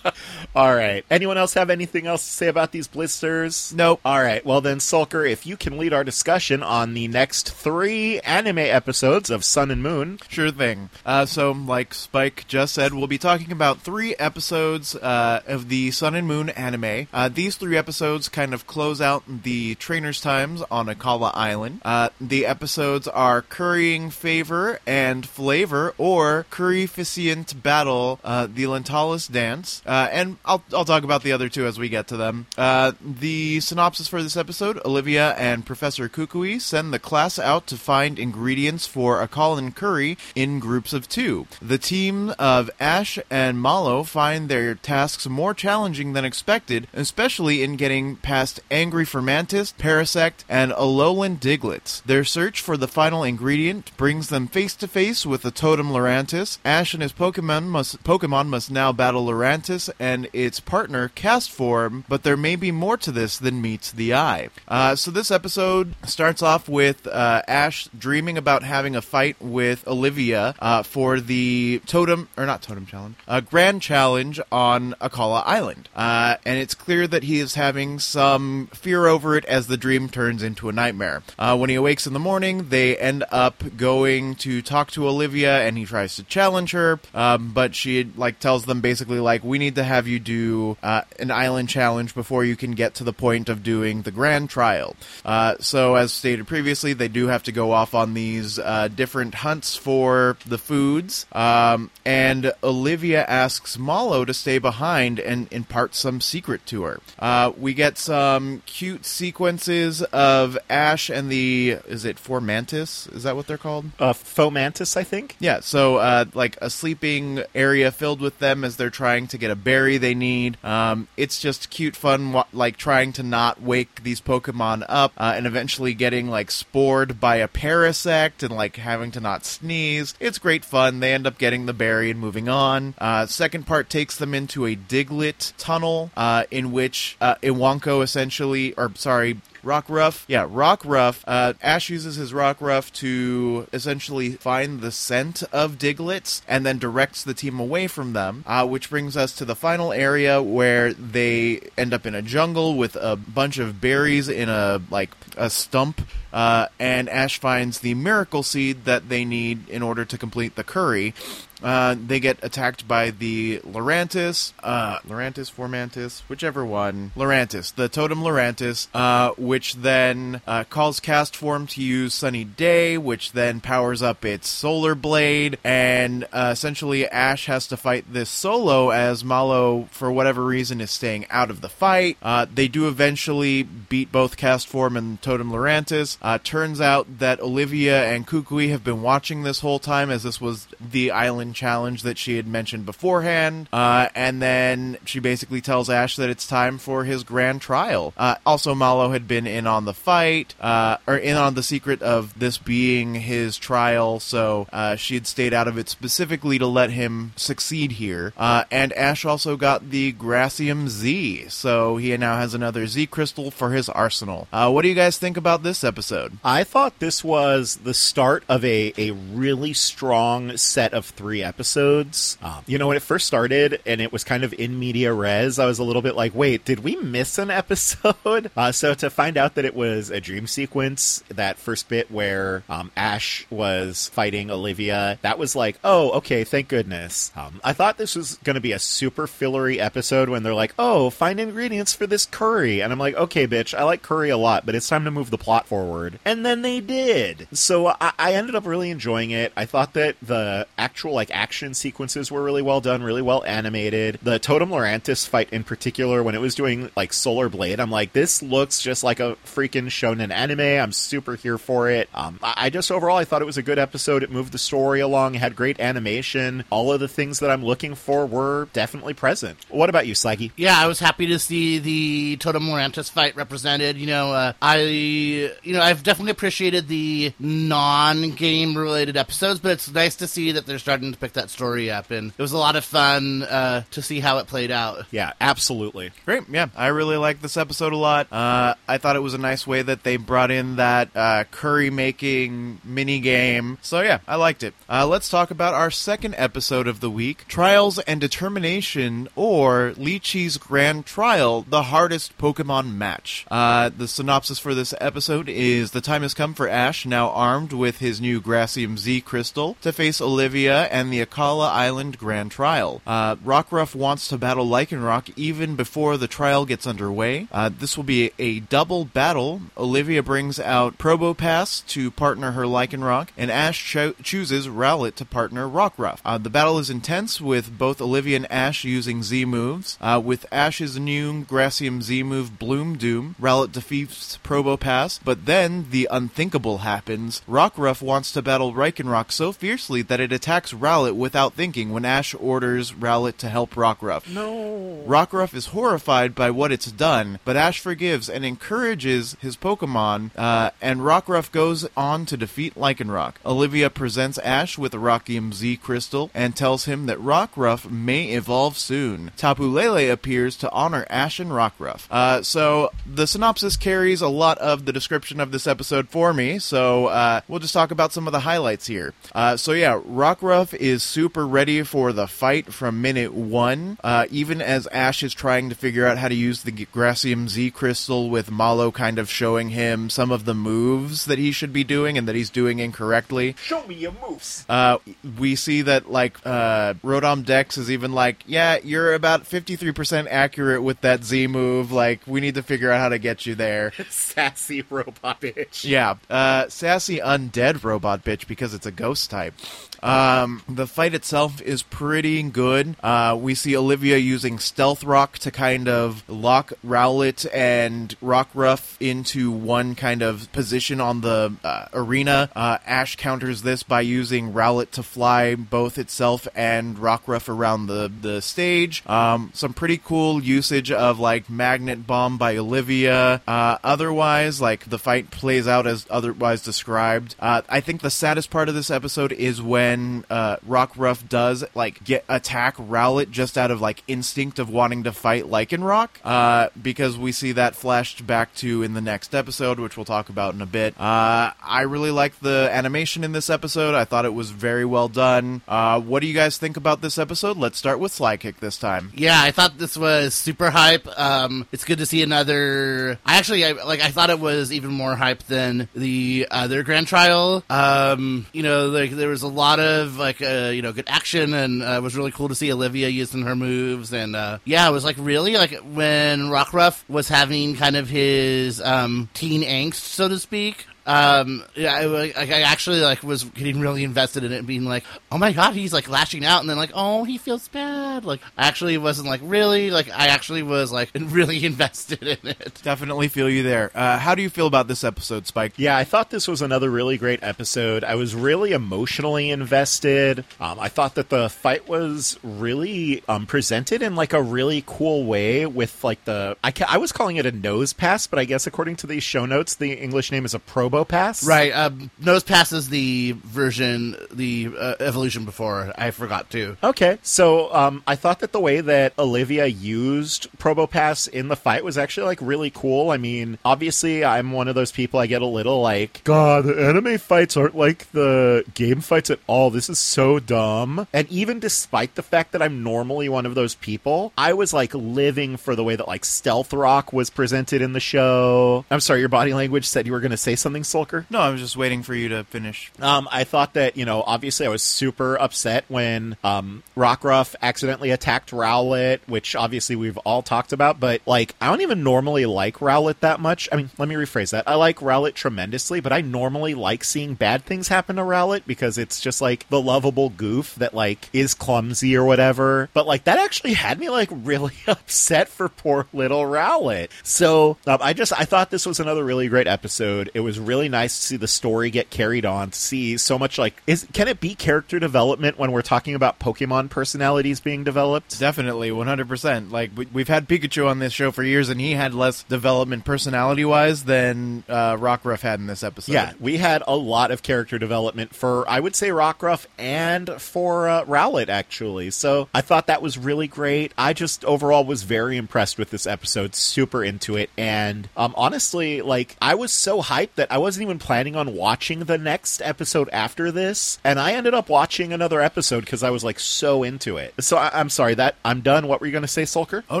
S2: [laughs]
S1: All right. Anyone else have anything else to say about these blisters?
S3: Nope.
S1: All right. Well, then, Sulker, if you can lead our discussion on the next three anime episodes of Sun and Moon.
S3: Sure thing. Uh, so, like Spike just said, we'll be talking about three episodes uh, of the Sun and Moon anime. Uh, these three episodes kind of close out the trainer's times on Akala Island. Uh, the episodes are Currying Favor and Flavor, or Curryficient Battle, uh, the Lentalis Dance. Uh, and I'll, I'll talk about the other two as we get to them. Uh, the synopsis for this episode Olivia and Professor Kukui send the class out to find ingredients for a Colin curry in groups of two. The team of Ash and Malo find their tasks more challenging than expected, especially in getting past Angry Fomantis, Parasect, and Alolan Digletts. Their search for the final ingredient brings them face to face with the Totem Lurantis. Ash and his Pokemon must Pokemon must now battle Lurantis and its partner Castform, but there may be more to this than meets the eye. Uh, so this episode starts off with uh, Ash dreaming about having a fight with Olivia uh, for the Totem or not Totem Challenge, a Grand Challenge on Akala Island, uh, and it's clear that he is having some fear over it as the dream turns into a nightmare. Uh, when he awakes in the morning, they end up going to talk to Olivia, and he tries to challenge her, um, but she like tells them basically like we need to have you do uh, an island challenge before you can get to the point of doing the grand trial. Uh, so as stated previously, they do have to go off on these uh, different hunts for the foods, um, and Olivia asks Malo to stay behind and impart some secret to her. Uh, we get some cute sequences of Ash and the is it Formantis? Is that what they're called?
S1: Uh, Fomantis, I think.
S3: Yeah, so uh, like a sleeping area filled with them as they're trying to get a berry they need. Um, it's just cute fun, like trying to not wake these Pokemon up, uh, and eventually getting like spored by a Parasect and like having to not sneeze. It's great fun. They end up getting the berry and moving on. Uh, second part takes them into a Diglett tunnel, uh, in which uh, Iwanko essentially, or sorry, Rockruff. Yeah, Rockruff. Uh, Ash uses his Rockruff to essentially find the scent of Digletts and then directs the team away from them, uh, which brings us to the final area where they end up in a jungle with a bunch of berries in a, like, a stump. Uh, and Ash finds the miracle seed that they need in order to complete the curry. Uh, they get attacked by the Lorantis, uh, Lurantis, Formantis, whichever one. Lorantis, the totem Lorantis, uh, which then uh, calls Castform to use Sunny Day, which then powers up its Solar Blade, and uh, essentially Ash has to fight this solo as Malo, for whatever reason, is staying out of the fight. Uh, they do eventually beat both Castform and totem Lurantis. Uh, turns out that Olivia and Kukui have been watching this whole time, as this was the island challenge that she had mentioned beforehand. Uh, and then she basically tells Ash that it's time for his grand trial. Uh, also, Malo had been in on the fight, uh, or in on the secret of this being his trial, so uh, she had stayed out of it specifically to let him succeed here. Uh, and Ash also got the Grassium Z, so he now has another Z crystal for his arsenal. What do you guys think about this episode?
S1: I thought this was the start of a, a really strong set of three episodes. Um, you know, when it first started and it was kind of in media res, I was a little bit like, wait, did we miss an [laughs] episode? Uh, so to find out that it was a dream sequence, that first bit where um, Ash was fighting Olivia, that was like, oh, okay, thank goodness. Um, I thought this was going to be a super fillery episode when they're like, oh, find ingredients for this curry. And I'm like, okay, bitch, I like curry a lot, but it's time to move the plot forward. And then they did. So I, I ended up really enjoying it. I thought that the actual like action sequences were really well done, really well animated. The Totem Lorantis fight in particular, when it was doing like Solar Blade, I'm like, this looks just like a freaking shonen anime. I'm super here for it. Um, I, I just overall I thought it was a good episode. It moved the story along, it had great animation. All of the things that I'm looking for were definitely present. What about you, Slaggy?
S2: Yeah, I was happy to see the Totem Lorantis fight represented. You know, uh, I, you know, I've definitely appreciated the non-game related episodes, but it's nice to see that they're starting to pick that story up, and it was a lot of fun uh, to see how it played out.
S1: Yeah, absolutely.
S3: Great, yeah, I really liked this episode a lot. Uh, I thought it was a nice way that they brought in that uh, curry making mini game. So yeah, I liked it. Uh, let's talk about our second episode of the week: Trials and Determination, or Lychee's Grand Trial, the hardest Pokemon match. Uh, the synopsis for this episode is: the time has come for Ash, now armed with his new Grassium Z crystal, to face Olivia and and the Akala Island Grand Trial. Uh, Rockruff wants to battle Lycanroc even before the trial gets underway. Uh, this will be a double battle. Olivia brings out Probopass to partner her Lycanroc, and Ash cho- chooses Rowlet to partner Rockruff. Uh, the battle is intense with both Olivia and Ash using Z moves. Uh, with Ash's new Grassium Z move Bloom Doom, Rowlet defeats Probopass, but then the unthinkable happens. Rockruff wants to battle Lycanroc so fiercely that it attacks Rowlet without thinking when Ash orders Rowlet to help Rockruff.
S1: No.
S3: Rockruff is horrified by what it's done, but Ash forgives and encourages his Pokemon, uh, and Rockruff goes on to defeat Lycanroc. Olivia presents Ash with a Rockium Z crystal and tells him that Rockruff may evolve soon. Tapu Lele appears to honor Ash and Rockruff. Uh, so the synopsis carries a lot of the description of this episode for me, so uh, we'll just talk about some of the highlights here. Uh, so yeah, Rockruff is super ready for the fight from minute one, uh, even as Ash is trying to figure out how to use the Grassium Z crystal with Malo kind of showing him some of the moves that he should be doing and that he's doing incorrectly.
S1: Show me your moves.
S3: Uh, we see that like uh, Rotom Dex is even like, yeah, you're about 53% accurate with that Z move. Like, we need to figure out how to get you there. [laughs]
S1: Sassy robot bitch.
S3: Yeah, uh, sassy undead robot bitch because it's a ghost type. Um, the fight itself is pretty good. Uh, we see Olivia using Stealth Rock to kind of lock Rowlet and Rockruff into one kind of position on the uh, arena. Uh, Ash counters this by using Rowlet to fly both itself and Rockruff around the, the stage. Um, some pretty cool usage of like Magnet Bomb by Olivia. Uh, otherwise, like the fight plays out as otherwise described. Uh, I think the saddest part of this episode is when uh, Rockruff does like get attack Rowlet just out of like instinct of wanting to fight Lycanroc, uh, because we see that flashed back to in the next episode, which we'll talk about in a bit. Uh, I really liked the animation in this episode. I thought it was very well done. Uh, what do you guys think about this episode? Let's start with Slagkick this time.
S2: Yeah, I thought this was super hype. Um, it's good to see another. I actually I, like. I thought it was even more hype than the other Grand Trial. Um, you know, like there was a lot of like uh, you know good action, and uh, it was really cool to see Olivia using her moves. And uh, yeah, it was like really like when Rockruff was having kind of his um, teen angst, so to speak. Um, yeah, I, like, I actually like was getting really invested in it, and being like, "Oh my god, he's like lashing out," and then like, "Oh, he feels bad." Like, I actually wasn't like really like I actually was like [laughs] really invested in it.
S3: Definitely feel you there. Uh, how do you feel about this episode, Spike?
S1: Yeah, I thought this was another really great episode. I was really emotionally invested. Um, I thought that the fight was really um, presented in like a really cool way with like the I, ca- I was calling it a Nosepass, but I guess according to these show notes, the English name is a Probopass.
S2: Right, um, Nosepass is the version, the uh, evolution before. I forgot too.
S1: Okay, so um, I thought that the way that Olivia used Probopass in the fight was actually like really cool. I mean, obviously, I'm one of those people. I get a little like, God, the anime fights aren't like the game fights at all. This is so dumb. And even despite the fact that I'm normally one of those people, I was like living for the way that like Stealth Rock was presented in the show. I'm sorry, your body language said you were going to say something, Sulker.
S3: No, I was just waiting for you to finish.
S1: Um, I thought that, you know, obviously I was super upset when um, Rockruff accidentally attacked Rowlet, which obviously we've all talked about, but, like, I don't even normally like Rowlet that much. I mean, let me rephrase that. I like Rowlet tremendously, but I normally like seeing bad things happen to Rowlet because it's just, like, the lovable goof that, like, is clumsy or whatever. But, like, that actually had me, like, [laughs] really [laughs] upset for poor little Rowlet. So, um, I just, I thought this was another really great episode. It was really nice to see the story get carried on, to see so much, like, is, can it be character development when we're talking about Pokemon personalities being developed?
S3: Definitely, 100%. Like, we- we've had Pikachu on this show for years, and he had less development personality wise than uh, Rockruff had in this episode.
S1: Yeah, we had a lot of character development for, I would say, Rockruff and for uh, Rowlet, actually. So I thought that was really great. I just overall was very impressed with this episode, super into it. And um, honestly, like, I was so hyped that I wasn't even planning on watching the next episode after this, and I ended up watching another episode because I was like so into it. So I- I'm sorry that I'm done. What were you going to say, Sulker?
S3: Oh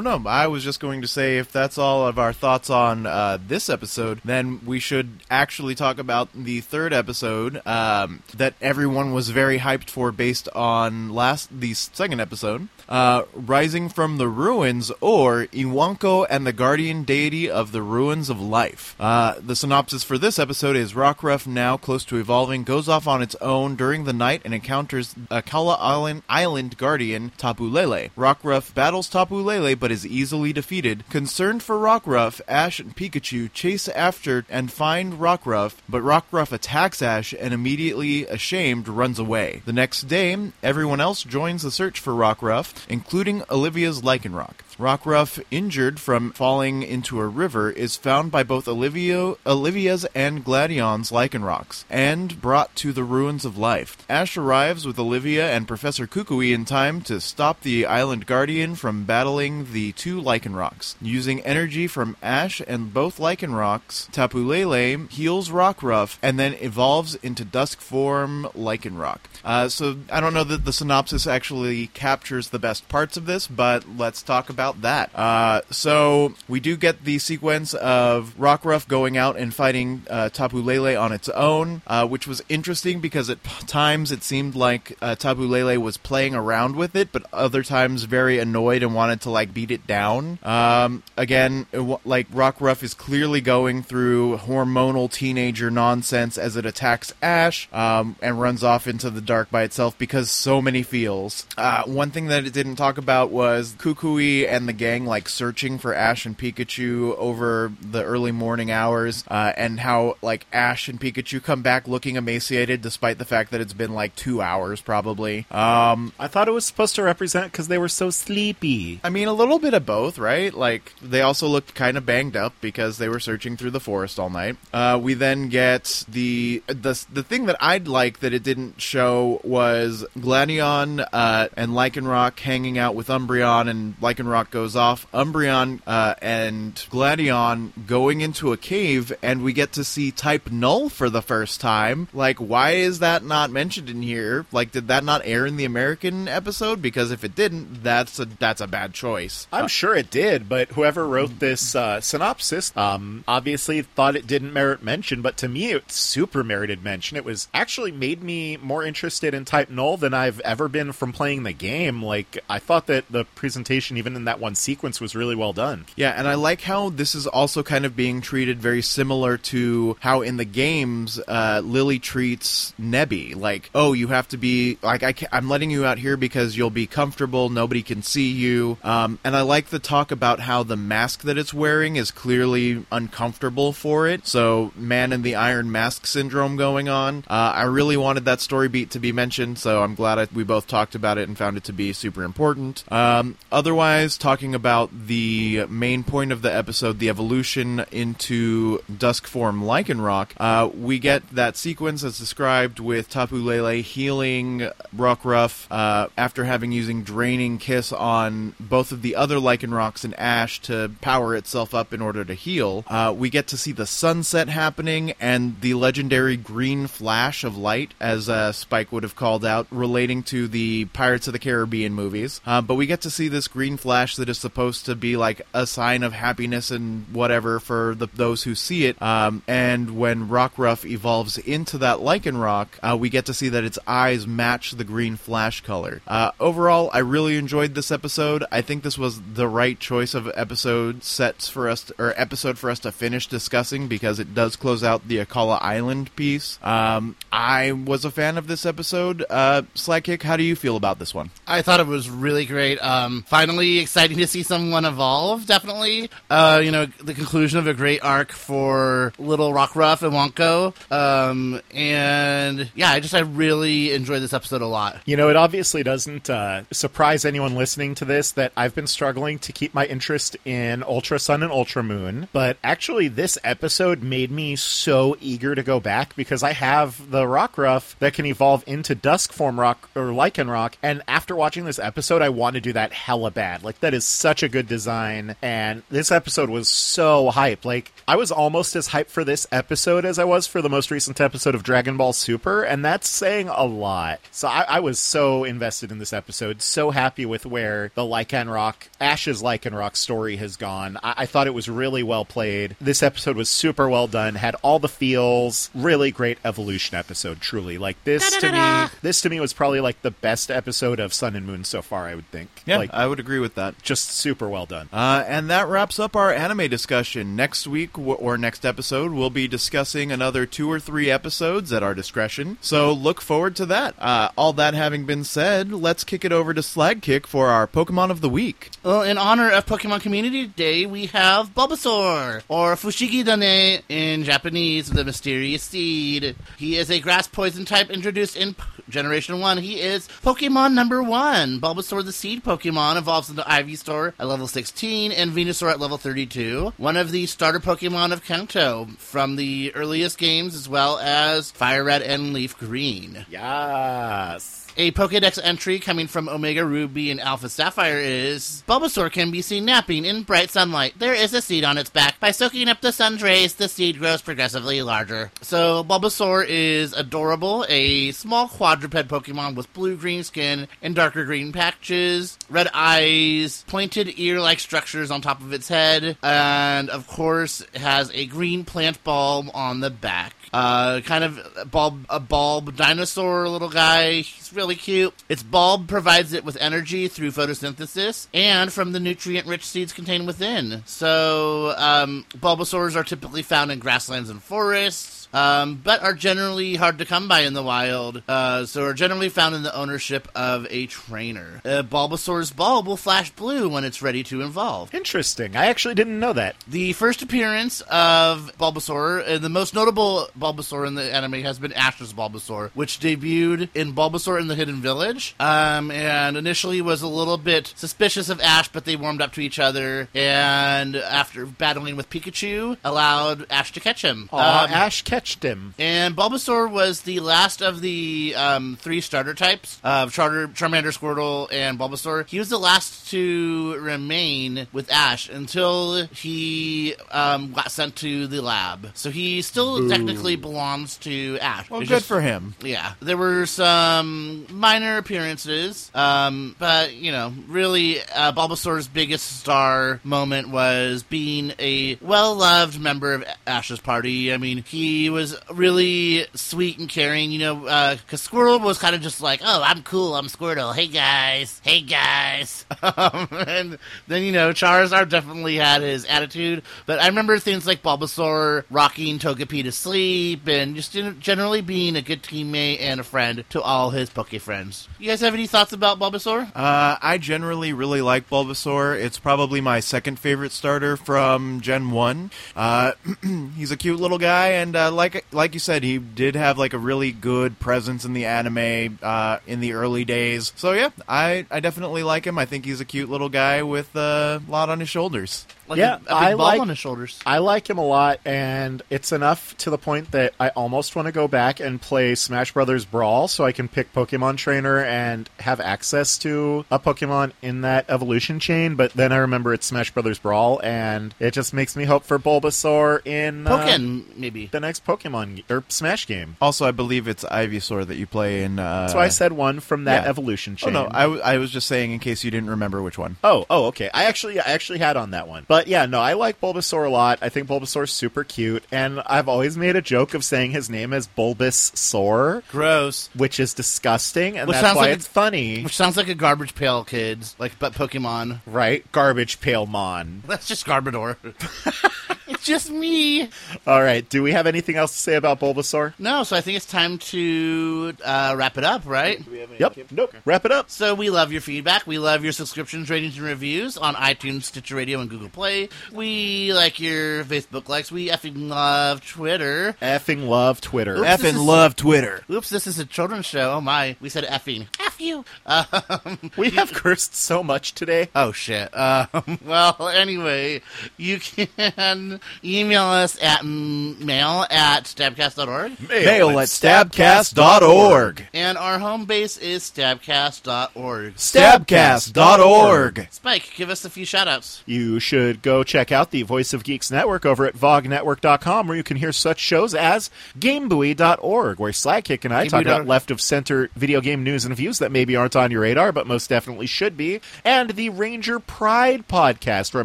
S3: no, I was just going to say if that's all of our thoughts on uh, this episode, then we should actually talk about the third episode um, that everyone was very hyped for, based on last the second episode, uh, "Rising from the Ruins" or "Iwanko and the Guardian Deity of the Ruins of Life." Uh, the synopsis for this episode is: Rockruff, now close to evolving, goes off on its own during the night and encounters Akala Island, Island guardian Tapu Lele. Rockruff battles Tapu Lele but is easily defeated. Concerned for Rockruff, Ash and Pikachu chase after and find Rockruff, but Rockruff attacks Ash and immediately, ashamed, runs away. The next day, everyone else joins the search for Rockruff, including Olivia's Lycanroc. Rockruff, injured from falling into a river, is found by both Olivia, Olivia's and Gladion's Lycanrocs and brought to the ruins of life. Ash arrives with Olivia and Professor Kukui in time to stop the island guardian from battling the two Lycanrocs. Using energy from Ash and both Lycanrocs, Tapu Lele heals Rockruff and then evolves into dusk form Lycanroc. Uh, so I don't know that the synopsis actually captures the best parts of this, but let's talk about that. Uh, so we do get the sequence of Rockruff going out and fighting uh, Tapu Lele on its own, uh, which was interesting because at times it seemed like uh, Tapu Lele was playing around with it, but other times very annoyed and wanted to like beat it down. Um, again, wa- like Rockruff is clearly going through hormonal teenager nonsense as it attacks Ash um, and runs off into the dark by itself because so many feels. Uh, one thing that it didn't talk about was Kukui and the gang like searching for Ash and Pikachu over the early morning hours, uh, and how like Ash and Pikachu come back looking emaciated despite the fact that it's been like two hours probably. Um,
S1: I thought it was supposed to represent because they were so sleepy.
S3: I mean, a little bit of both, right? Like they also looked kind of banged up because they were searching through the forest all night. Uh, we then get the the the thing that I'd like that it didn't show was Gladion uh, and Lycanroc hanging out with Umbreon, and Lycanroc goes off. Umbreon uh, and Gladion going into a cave, and we get to see Type Null for the first time. Like, why is that not mentioned in here? Like, did that not air in the American episode? Because if it didn't, that's a that's a bad choice.
S1: I'm sure it did, but whoever wrote this uh, synopsis um, obviously thought it didn't merit mention. But to me, it super merited mention. It was actually made me more interested in Type Null than I've ever been from playing the game. Like I thought that the presentation, even in that one sequence, was really well done.
S3: Yeah, and I like how this is also kind of being treated very similar to how in the games uh, Lily treats Nebby. Like, oh, you have to be like I am letting you out here because you'll be comfortable. Nobody can see you. Um, and I like the talk about how the mask that it's wearing is clearly uncomfortable for it. So, man in the iron mask syndrome going on. Uh, I really wanted that story beat to be mentioned, so I'm glad I, we both talked about it and found it to be super important. Um, otherwise, talking about the main point of the episode, the evolution into dusk form Lycanroc, uh, we get that sequence as described with Tapu Lele healing Rockruff uh, after having using Draining Kiss on both of the other Lycanrocs and Ash to power itself up in order to heal. Uh, we get to see the sunset happening and the legendary green flash of light, as uh, Spike would have called out, relating to the Pirates of the Caribbean movies. Uh, but we get to see this green flash that is supposed to be like a sign of happiness and whatever for the, those who see it. Um, and when Rockruff evolves into that Lycanroc, uh, we get to see that its eyes match the green flash color. Uh, overall, I really enjoyed this episode. I think this was the right choice of episode sets for us, to, or episode for us to finish discussing because it does close out the Akala Island piece. Um, I was a fan of this episode. Uh, Slagkick, how do you feel about this one?
S2: I thought it was really great. Um, finally, exciting to see someone evolve. Definitely, uh, you know, the conclusion of a great arc for Little Rockruff and Wonko. Um, and yeah, I just I really enjoyed this episode a lot.
S1: You know, it obviously doesn't uh, surprise anyone listening to this that I've been struggling to keep my interest in Ultra Sun and Ultra Moon, but actually, this episode made me so eager to go back because I have the Rockruff that can evolve into Dusk form Rock or Lycanroc and after watching this episode, I want to do that hella bad. Like, that that is such a good design, and this episode was so hype. Like, I was almost as hyped for this episode as I was for the most recent episode of Dragon Ball Super, and that's saying a lot. So I, I was so invested in this episode, so happy with where the Lycanroc Ash's Lycanroc story has gone. I, I thought it was really well played. This episode was super well done, had all the feels, really great evolution episode, truly. Like, this to Me, this to me was probably like the best episode of Sun and Moon so far, I would think.
S3: Yeah,
S1: Like,
S3: I would agree with that.
S1: just super well done.
S3: Uh, and that wraps up our anime discussion. Next week w- or next episode, we'll be discussing another two or three episodes at our discretion. So look forward to that. Uh, all that having been said, let's kick it over to Slagkick for our Pokemon of the Week.
S2: Well, in honor of Pokemon Community Day, we have Bulbasaur, or Fushigidane in Japanese, the mysterious seed. He is a grass poison type introduced in P- Generation 1. He is Pokemon number 1. Bulbasaur, the seed Pokemon, evolves into Ivysaur at level 16 and Venusaur at level 32. One of the starter Pokemon of Kanto from the earliest games, as well as Fire Red and Leaf Green.
S1: Yes.
S2: A Pokedex entry coming from Omega Ruby and Alpha Sapphire is Bulbasaur can be seen napping in bright sunlight. There is a seed on its back. By soaking up the sun's rays, the seed grows progressively larger. So, Bulbasaur is adorable, a small quadruped Pokemon with blue green skin and darker green patches, red eyes, pointed ear like structures on top of its head, and of course, has a green plant bulb on the back. Uh, kind of a bulb, a bulb dinosaur little guy. He's really cute. Its bulb provides it with energy through photosynthesis and from the nutrient-rich seeds contained within. So, um, Bulbasaurs are typically found in grasslands and forests. Um, but are generally hard to come by in the wild, uh, so are generally found in the ownership of a trainer. Uh, Bulbasaur's bulb will flash blue when it's ready to evolve.
S1: Interesting. I actually didn't know that.
S2: The first appearance of Bulbasaur, uh, the most notable Bulbasaur in the anime, has been Ash's Bulbasaur, which debuted in Bulbasaur in the Hidden Village, um, and initially was a little bit suspicious of Ash, but they warmed up to each other, and after battling with Pikachu, allowed Ash to catch him.
S1: Aw,
S2: Um,
S1: Ash him.
S2: and Bulbasaur was the last of the um, three starter types of Charter, Charmander, Squirtle, and Bulbasaur. He was the last to remain with Ash until he um, got sent to the lab. So he still technically belongs to Ash.
S3: Well,
S2: It's
S3: good
S2: just-
S3: for him.
S2: yeah, there were some minor appearances, um, but you know, really, uh, Bulbasaur's biggest star moment was being a well-loved member of Ash's party. I mean, he was really sweet and caring. You know, because Squirtle was kind of just like, "Oh, I'm cool. I'm Squirtle. Hey guys. Hey guys." [laughs] um, and then you know, Charizard definitely had his attitude, but I remember things like Bulbasaur rocking Togepi to sleep and just generally being a good teammate and a friend to all his Poke friends. You guys have any thoughts about Bulbasaur?
S3: Uh, I generally really like Bulbasaur. It's probably my second favorite starter from Gen One. Uh, [clears throat] he's a cute little guy, and uh, like like you said, he did have like a really good presence in the anime uh, in the early days. So yeah, I I definitely like him. I think he's a cute little guy with a lot on his shoulders.
S2: Like
S1: Yeah,
S2: a, a big
S1: I
S2: ball
S1: like-
S2: on his shoulders.
S1: I like him a lot, and it's enough to the point that I almost want to go back and play Smash Brothers Brawl so I can pick Pokemon Trainer and have access to a Pokemon in that evolution chain. But then I remember it's Smash Brothers Brawl, and it just makes me hope for Bulbasaur in uh,
S2: maybe.
S1: the next Pokemon or Smash game.
S3: Also, I believe it's Ivysaur that you play in. Uh,
S1: So I said one from that
S3: yeah.
S1: evolution chain.
S3: Oh
S1: chain.
S3: no, I, w- I was just saying in case you didn't remember which one.
S1: Oh, oh, okay. I actually, I actually had on that one, but yeah, no, I like Bulbasaur a lot. I think Bulbasaur's super cute, and I've always made a joke of saying his name is Bulbasaur,
S2: Gross.
S1: which is disgusting, and
S2: Which
S1: that's
S2: sounds
S1: why
S2: like a-
S1: it's funny,
S2: Which sounds like a Garbage Pail Kids, like but Pokemon.
S1: right? Garbage Pail Mon. [laughs]
S2: That's just Garbodor. [laughs] it's just me.
S1: All right. Do we have anything else to say about Bulbasaur?
S2: No, so I think it's time to uh, wrap it up, right?
S1: Yep. Nope. Wrap it up.
S2: So we love your feedback. We love your subscriptions, ratings, and reviews on iTunes, Stitcher Radio, and Google Play. We like your Facebook likes. We effing love Twitter.
S1: Effing love Twitter.
S2: Oops.
S3: Effing
S2: is-
S3: love Twitter.
S2: Oops, this is a children's show. Oh my, we said effing.
S4: F you. [laughs]
S1: We have cursed so much today.
S2: Oh shit. Um, [laughs] well, anyway, you can email us at mail at stabcast.org.
S3: Mail at stabcast.org.
S2: And our home base is stabcast.org.
S3: Stabcast.org.
S2: Spike, give us a few shoutouts.
S1: You should go check out the Voice of Geeks Network over at vognetwork.com where you can hear such shows as GameBuoy.org, where Slagkick and I talk about left of center video game news and views that maybe aren't on your radar, but most definitely should be. And the Ranger Pride podcast, where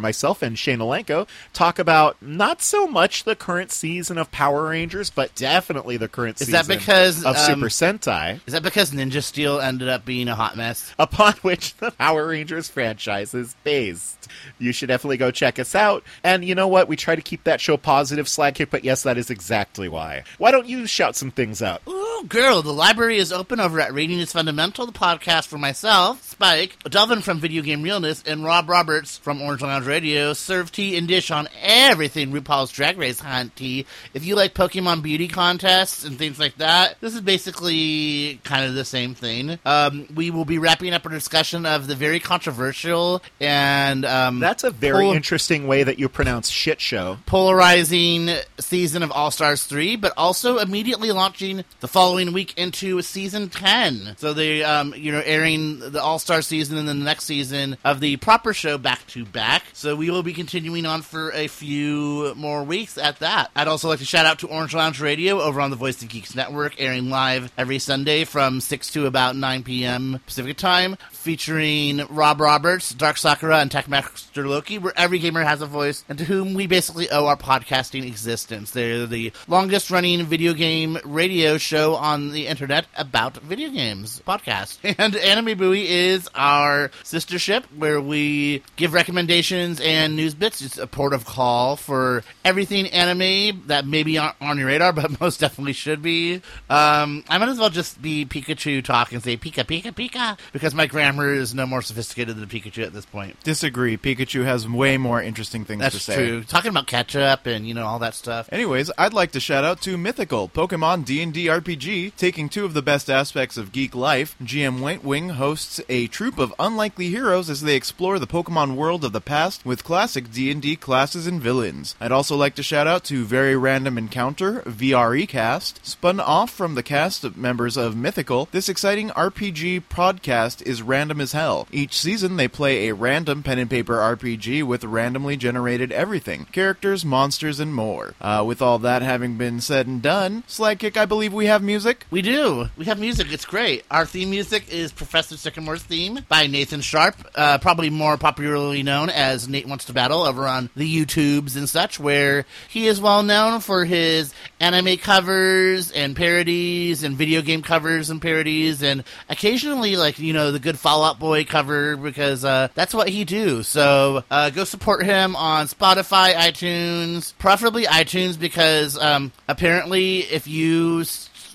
S1: myself and Shane Alenko talk about not so much the current season of Power Rangers, but definitely the current
S2: Is
S1: season
S2: that because,
S1: of
S2: um,
S1: Super Sentai.
S2: Is that because Ninja Steel ended up being a hot mess?
S1: upon which the Power Rangers franchise is based. You should definitely go check us out. And you know what? We try to keep that show positive, Slagkick, but yes, that is exactly why. Why don't you shout some things out?
S2: Ooh, girl, the library is open over at Reading is Fundamental, the podcast for myself, Spike, Delvin from Video Game Realness, and Rob Roberts from Orange Lounge Radio. Serve tea and dish on everything RuPaul's Drag Race Hunt tea. If you like Pokemon beauty contests and things like that, this is basically kind of the same thing. Um, we will be wrapping up a discussion of the very controversial and um,
S1: That's a very
S2: Pol-
S1: interesting way that you pronounce shit show.
S2: polarizing season of All Stars 3, but also immediately launching the following week into season 10. So they, um, you know, airing the All Star season and then the next season of the proper show back to back. So we will be continuing on for a few more weeks at that. I'd also like to shout out to Orange Lounge Radio over on the Voice of Geeks Network, airing live every Sunday from 6 to about 9 p.m. Pacific time, featuring Rob Roberts, Dark Sakura, and Techmaster Loki, where every gamer has a voice, and to whom we basically owe our podcasting existence. They're the longest running video game radio show on the internet about video games podcast. [laughs] And Anime Buoy is our sister ship where we give recommendations and news bits. It's a port of call for everything anime that maybe aren't on your radar, [laughs] but most definitely should be. Um, I might as well just be Pikachu talk and say Pika Pika Pika because my grammar is no more sophisticated than Pikachu at this point.
S3: Disagree. Pikachu has way more interesting things to
S2: That's
S3: say.
S2: true. Talking about ketchup and you know all that stuff.
S3: Anyways, I'd like to shout out to Mythical, Pokemon D&D RPG, taking two of the best aspects of geek life. GM White Wing hosts a troop of unlikely heroes as they explore the Pokemon world of the past with classic D&D classes and villains. I'd also like to shout out to Very Random Encounter, VRE Cast. Spun off from the cast of members of Mythical, this exciting RPG podcast is random as hell. Each season they play a random pen and paper RPG with randomly generated everything characters, monsters, and more. Uh, with all that having been said and done, Slagkick, I believe we have music.
S2: We do. We have music. It's great. Our theme music is Professor Sycamore's theme by Nathan Sharp, uh, probably more popularly known as Nate Wants to Battle over on the YouTubes and such, where he is well known for his anime covers and parodies and video game covers and parodies and occasionally like, you know, the good Fallout Boy cover because uh, that's what he do. So uh, go support him on Spotify, iTunes, preferably iTunes because um, apparently if you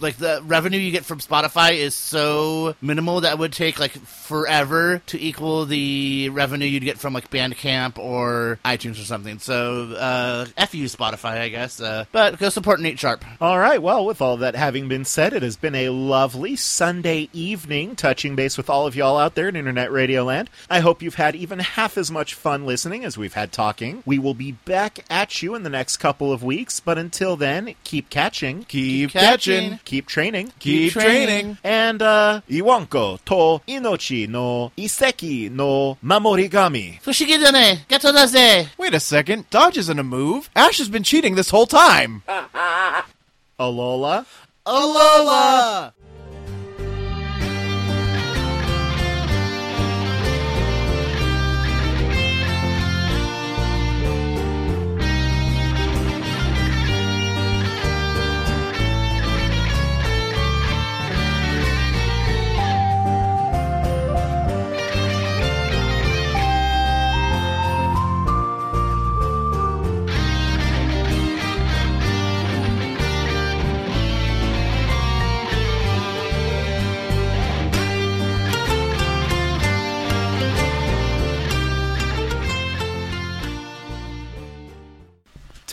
S2: like the revenue you get from Spotify is so minimal that it would take like forever to equal the revenue you'd get from like Bandcamp or iTunes or something. So uh, f you Spotify, I guess. Uh, but go support Nate Sharp.
S1: All right, well, with all that having been said, it has been a lovely Sunday evening touching base with all of y'all out there in Internet Radio Land. I hope you've had even half as much fun listening as we've had talking. We will be back at you in the next couple of weeks, but until then, keep catching,
S3: Keep,
S2: catching.
S3: catching.
S1: Keep training,
S3: Keep training.
S1: and uh, Iwanko to inochi no iseki no mamorigami.
S2: Fushigidane, gato daze.
S3: Wait a second. Dodge isn't a move. Ash has been cheating this whole time. [laughs]
S1: Alola.
S3: Alola!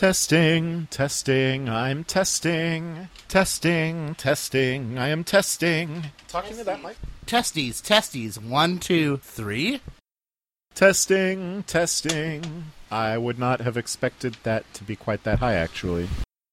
S1: Testing, testing, I'm testing. Testing, testing, I am testing. Talking to that mic.
S2: testes, testes. One, two, three.
S1: Testing, testing. I would not have expected that to be quite that high, actually.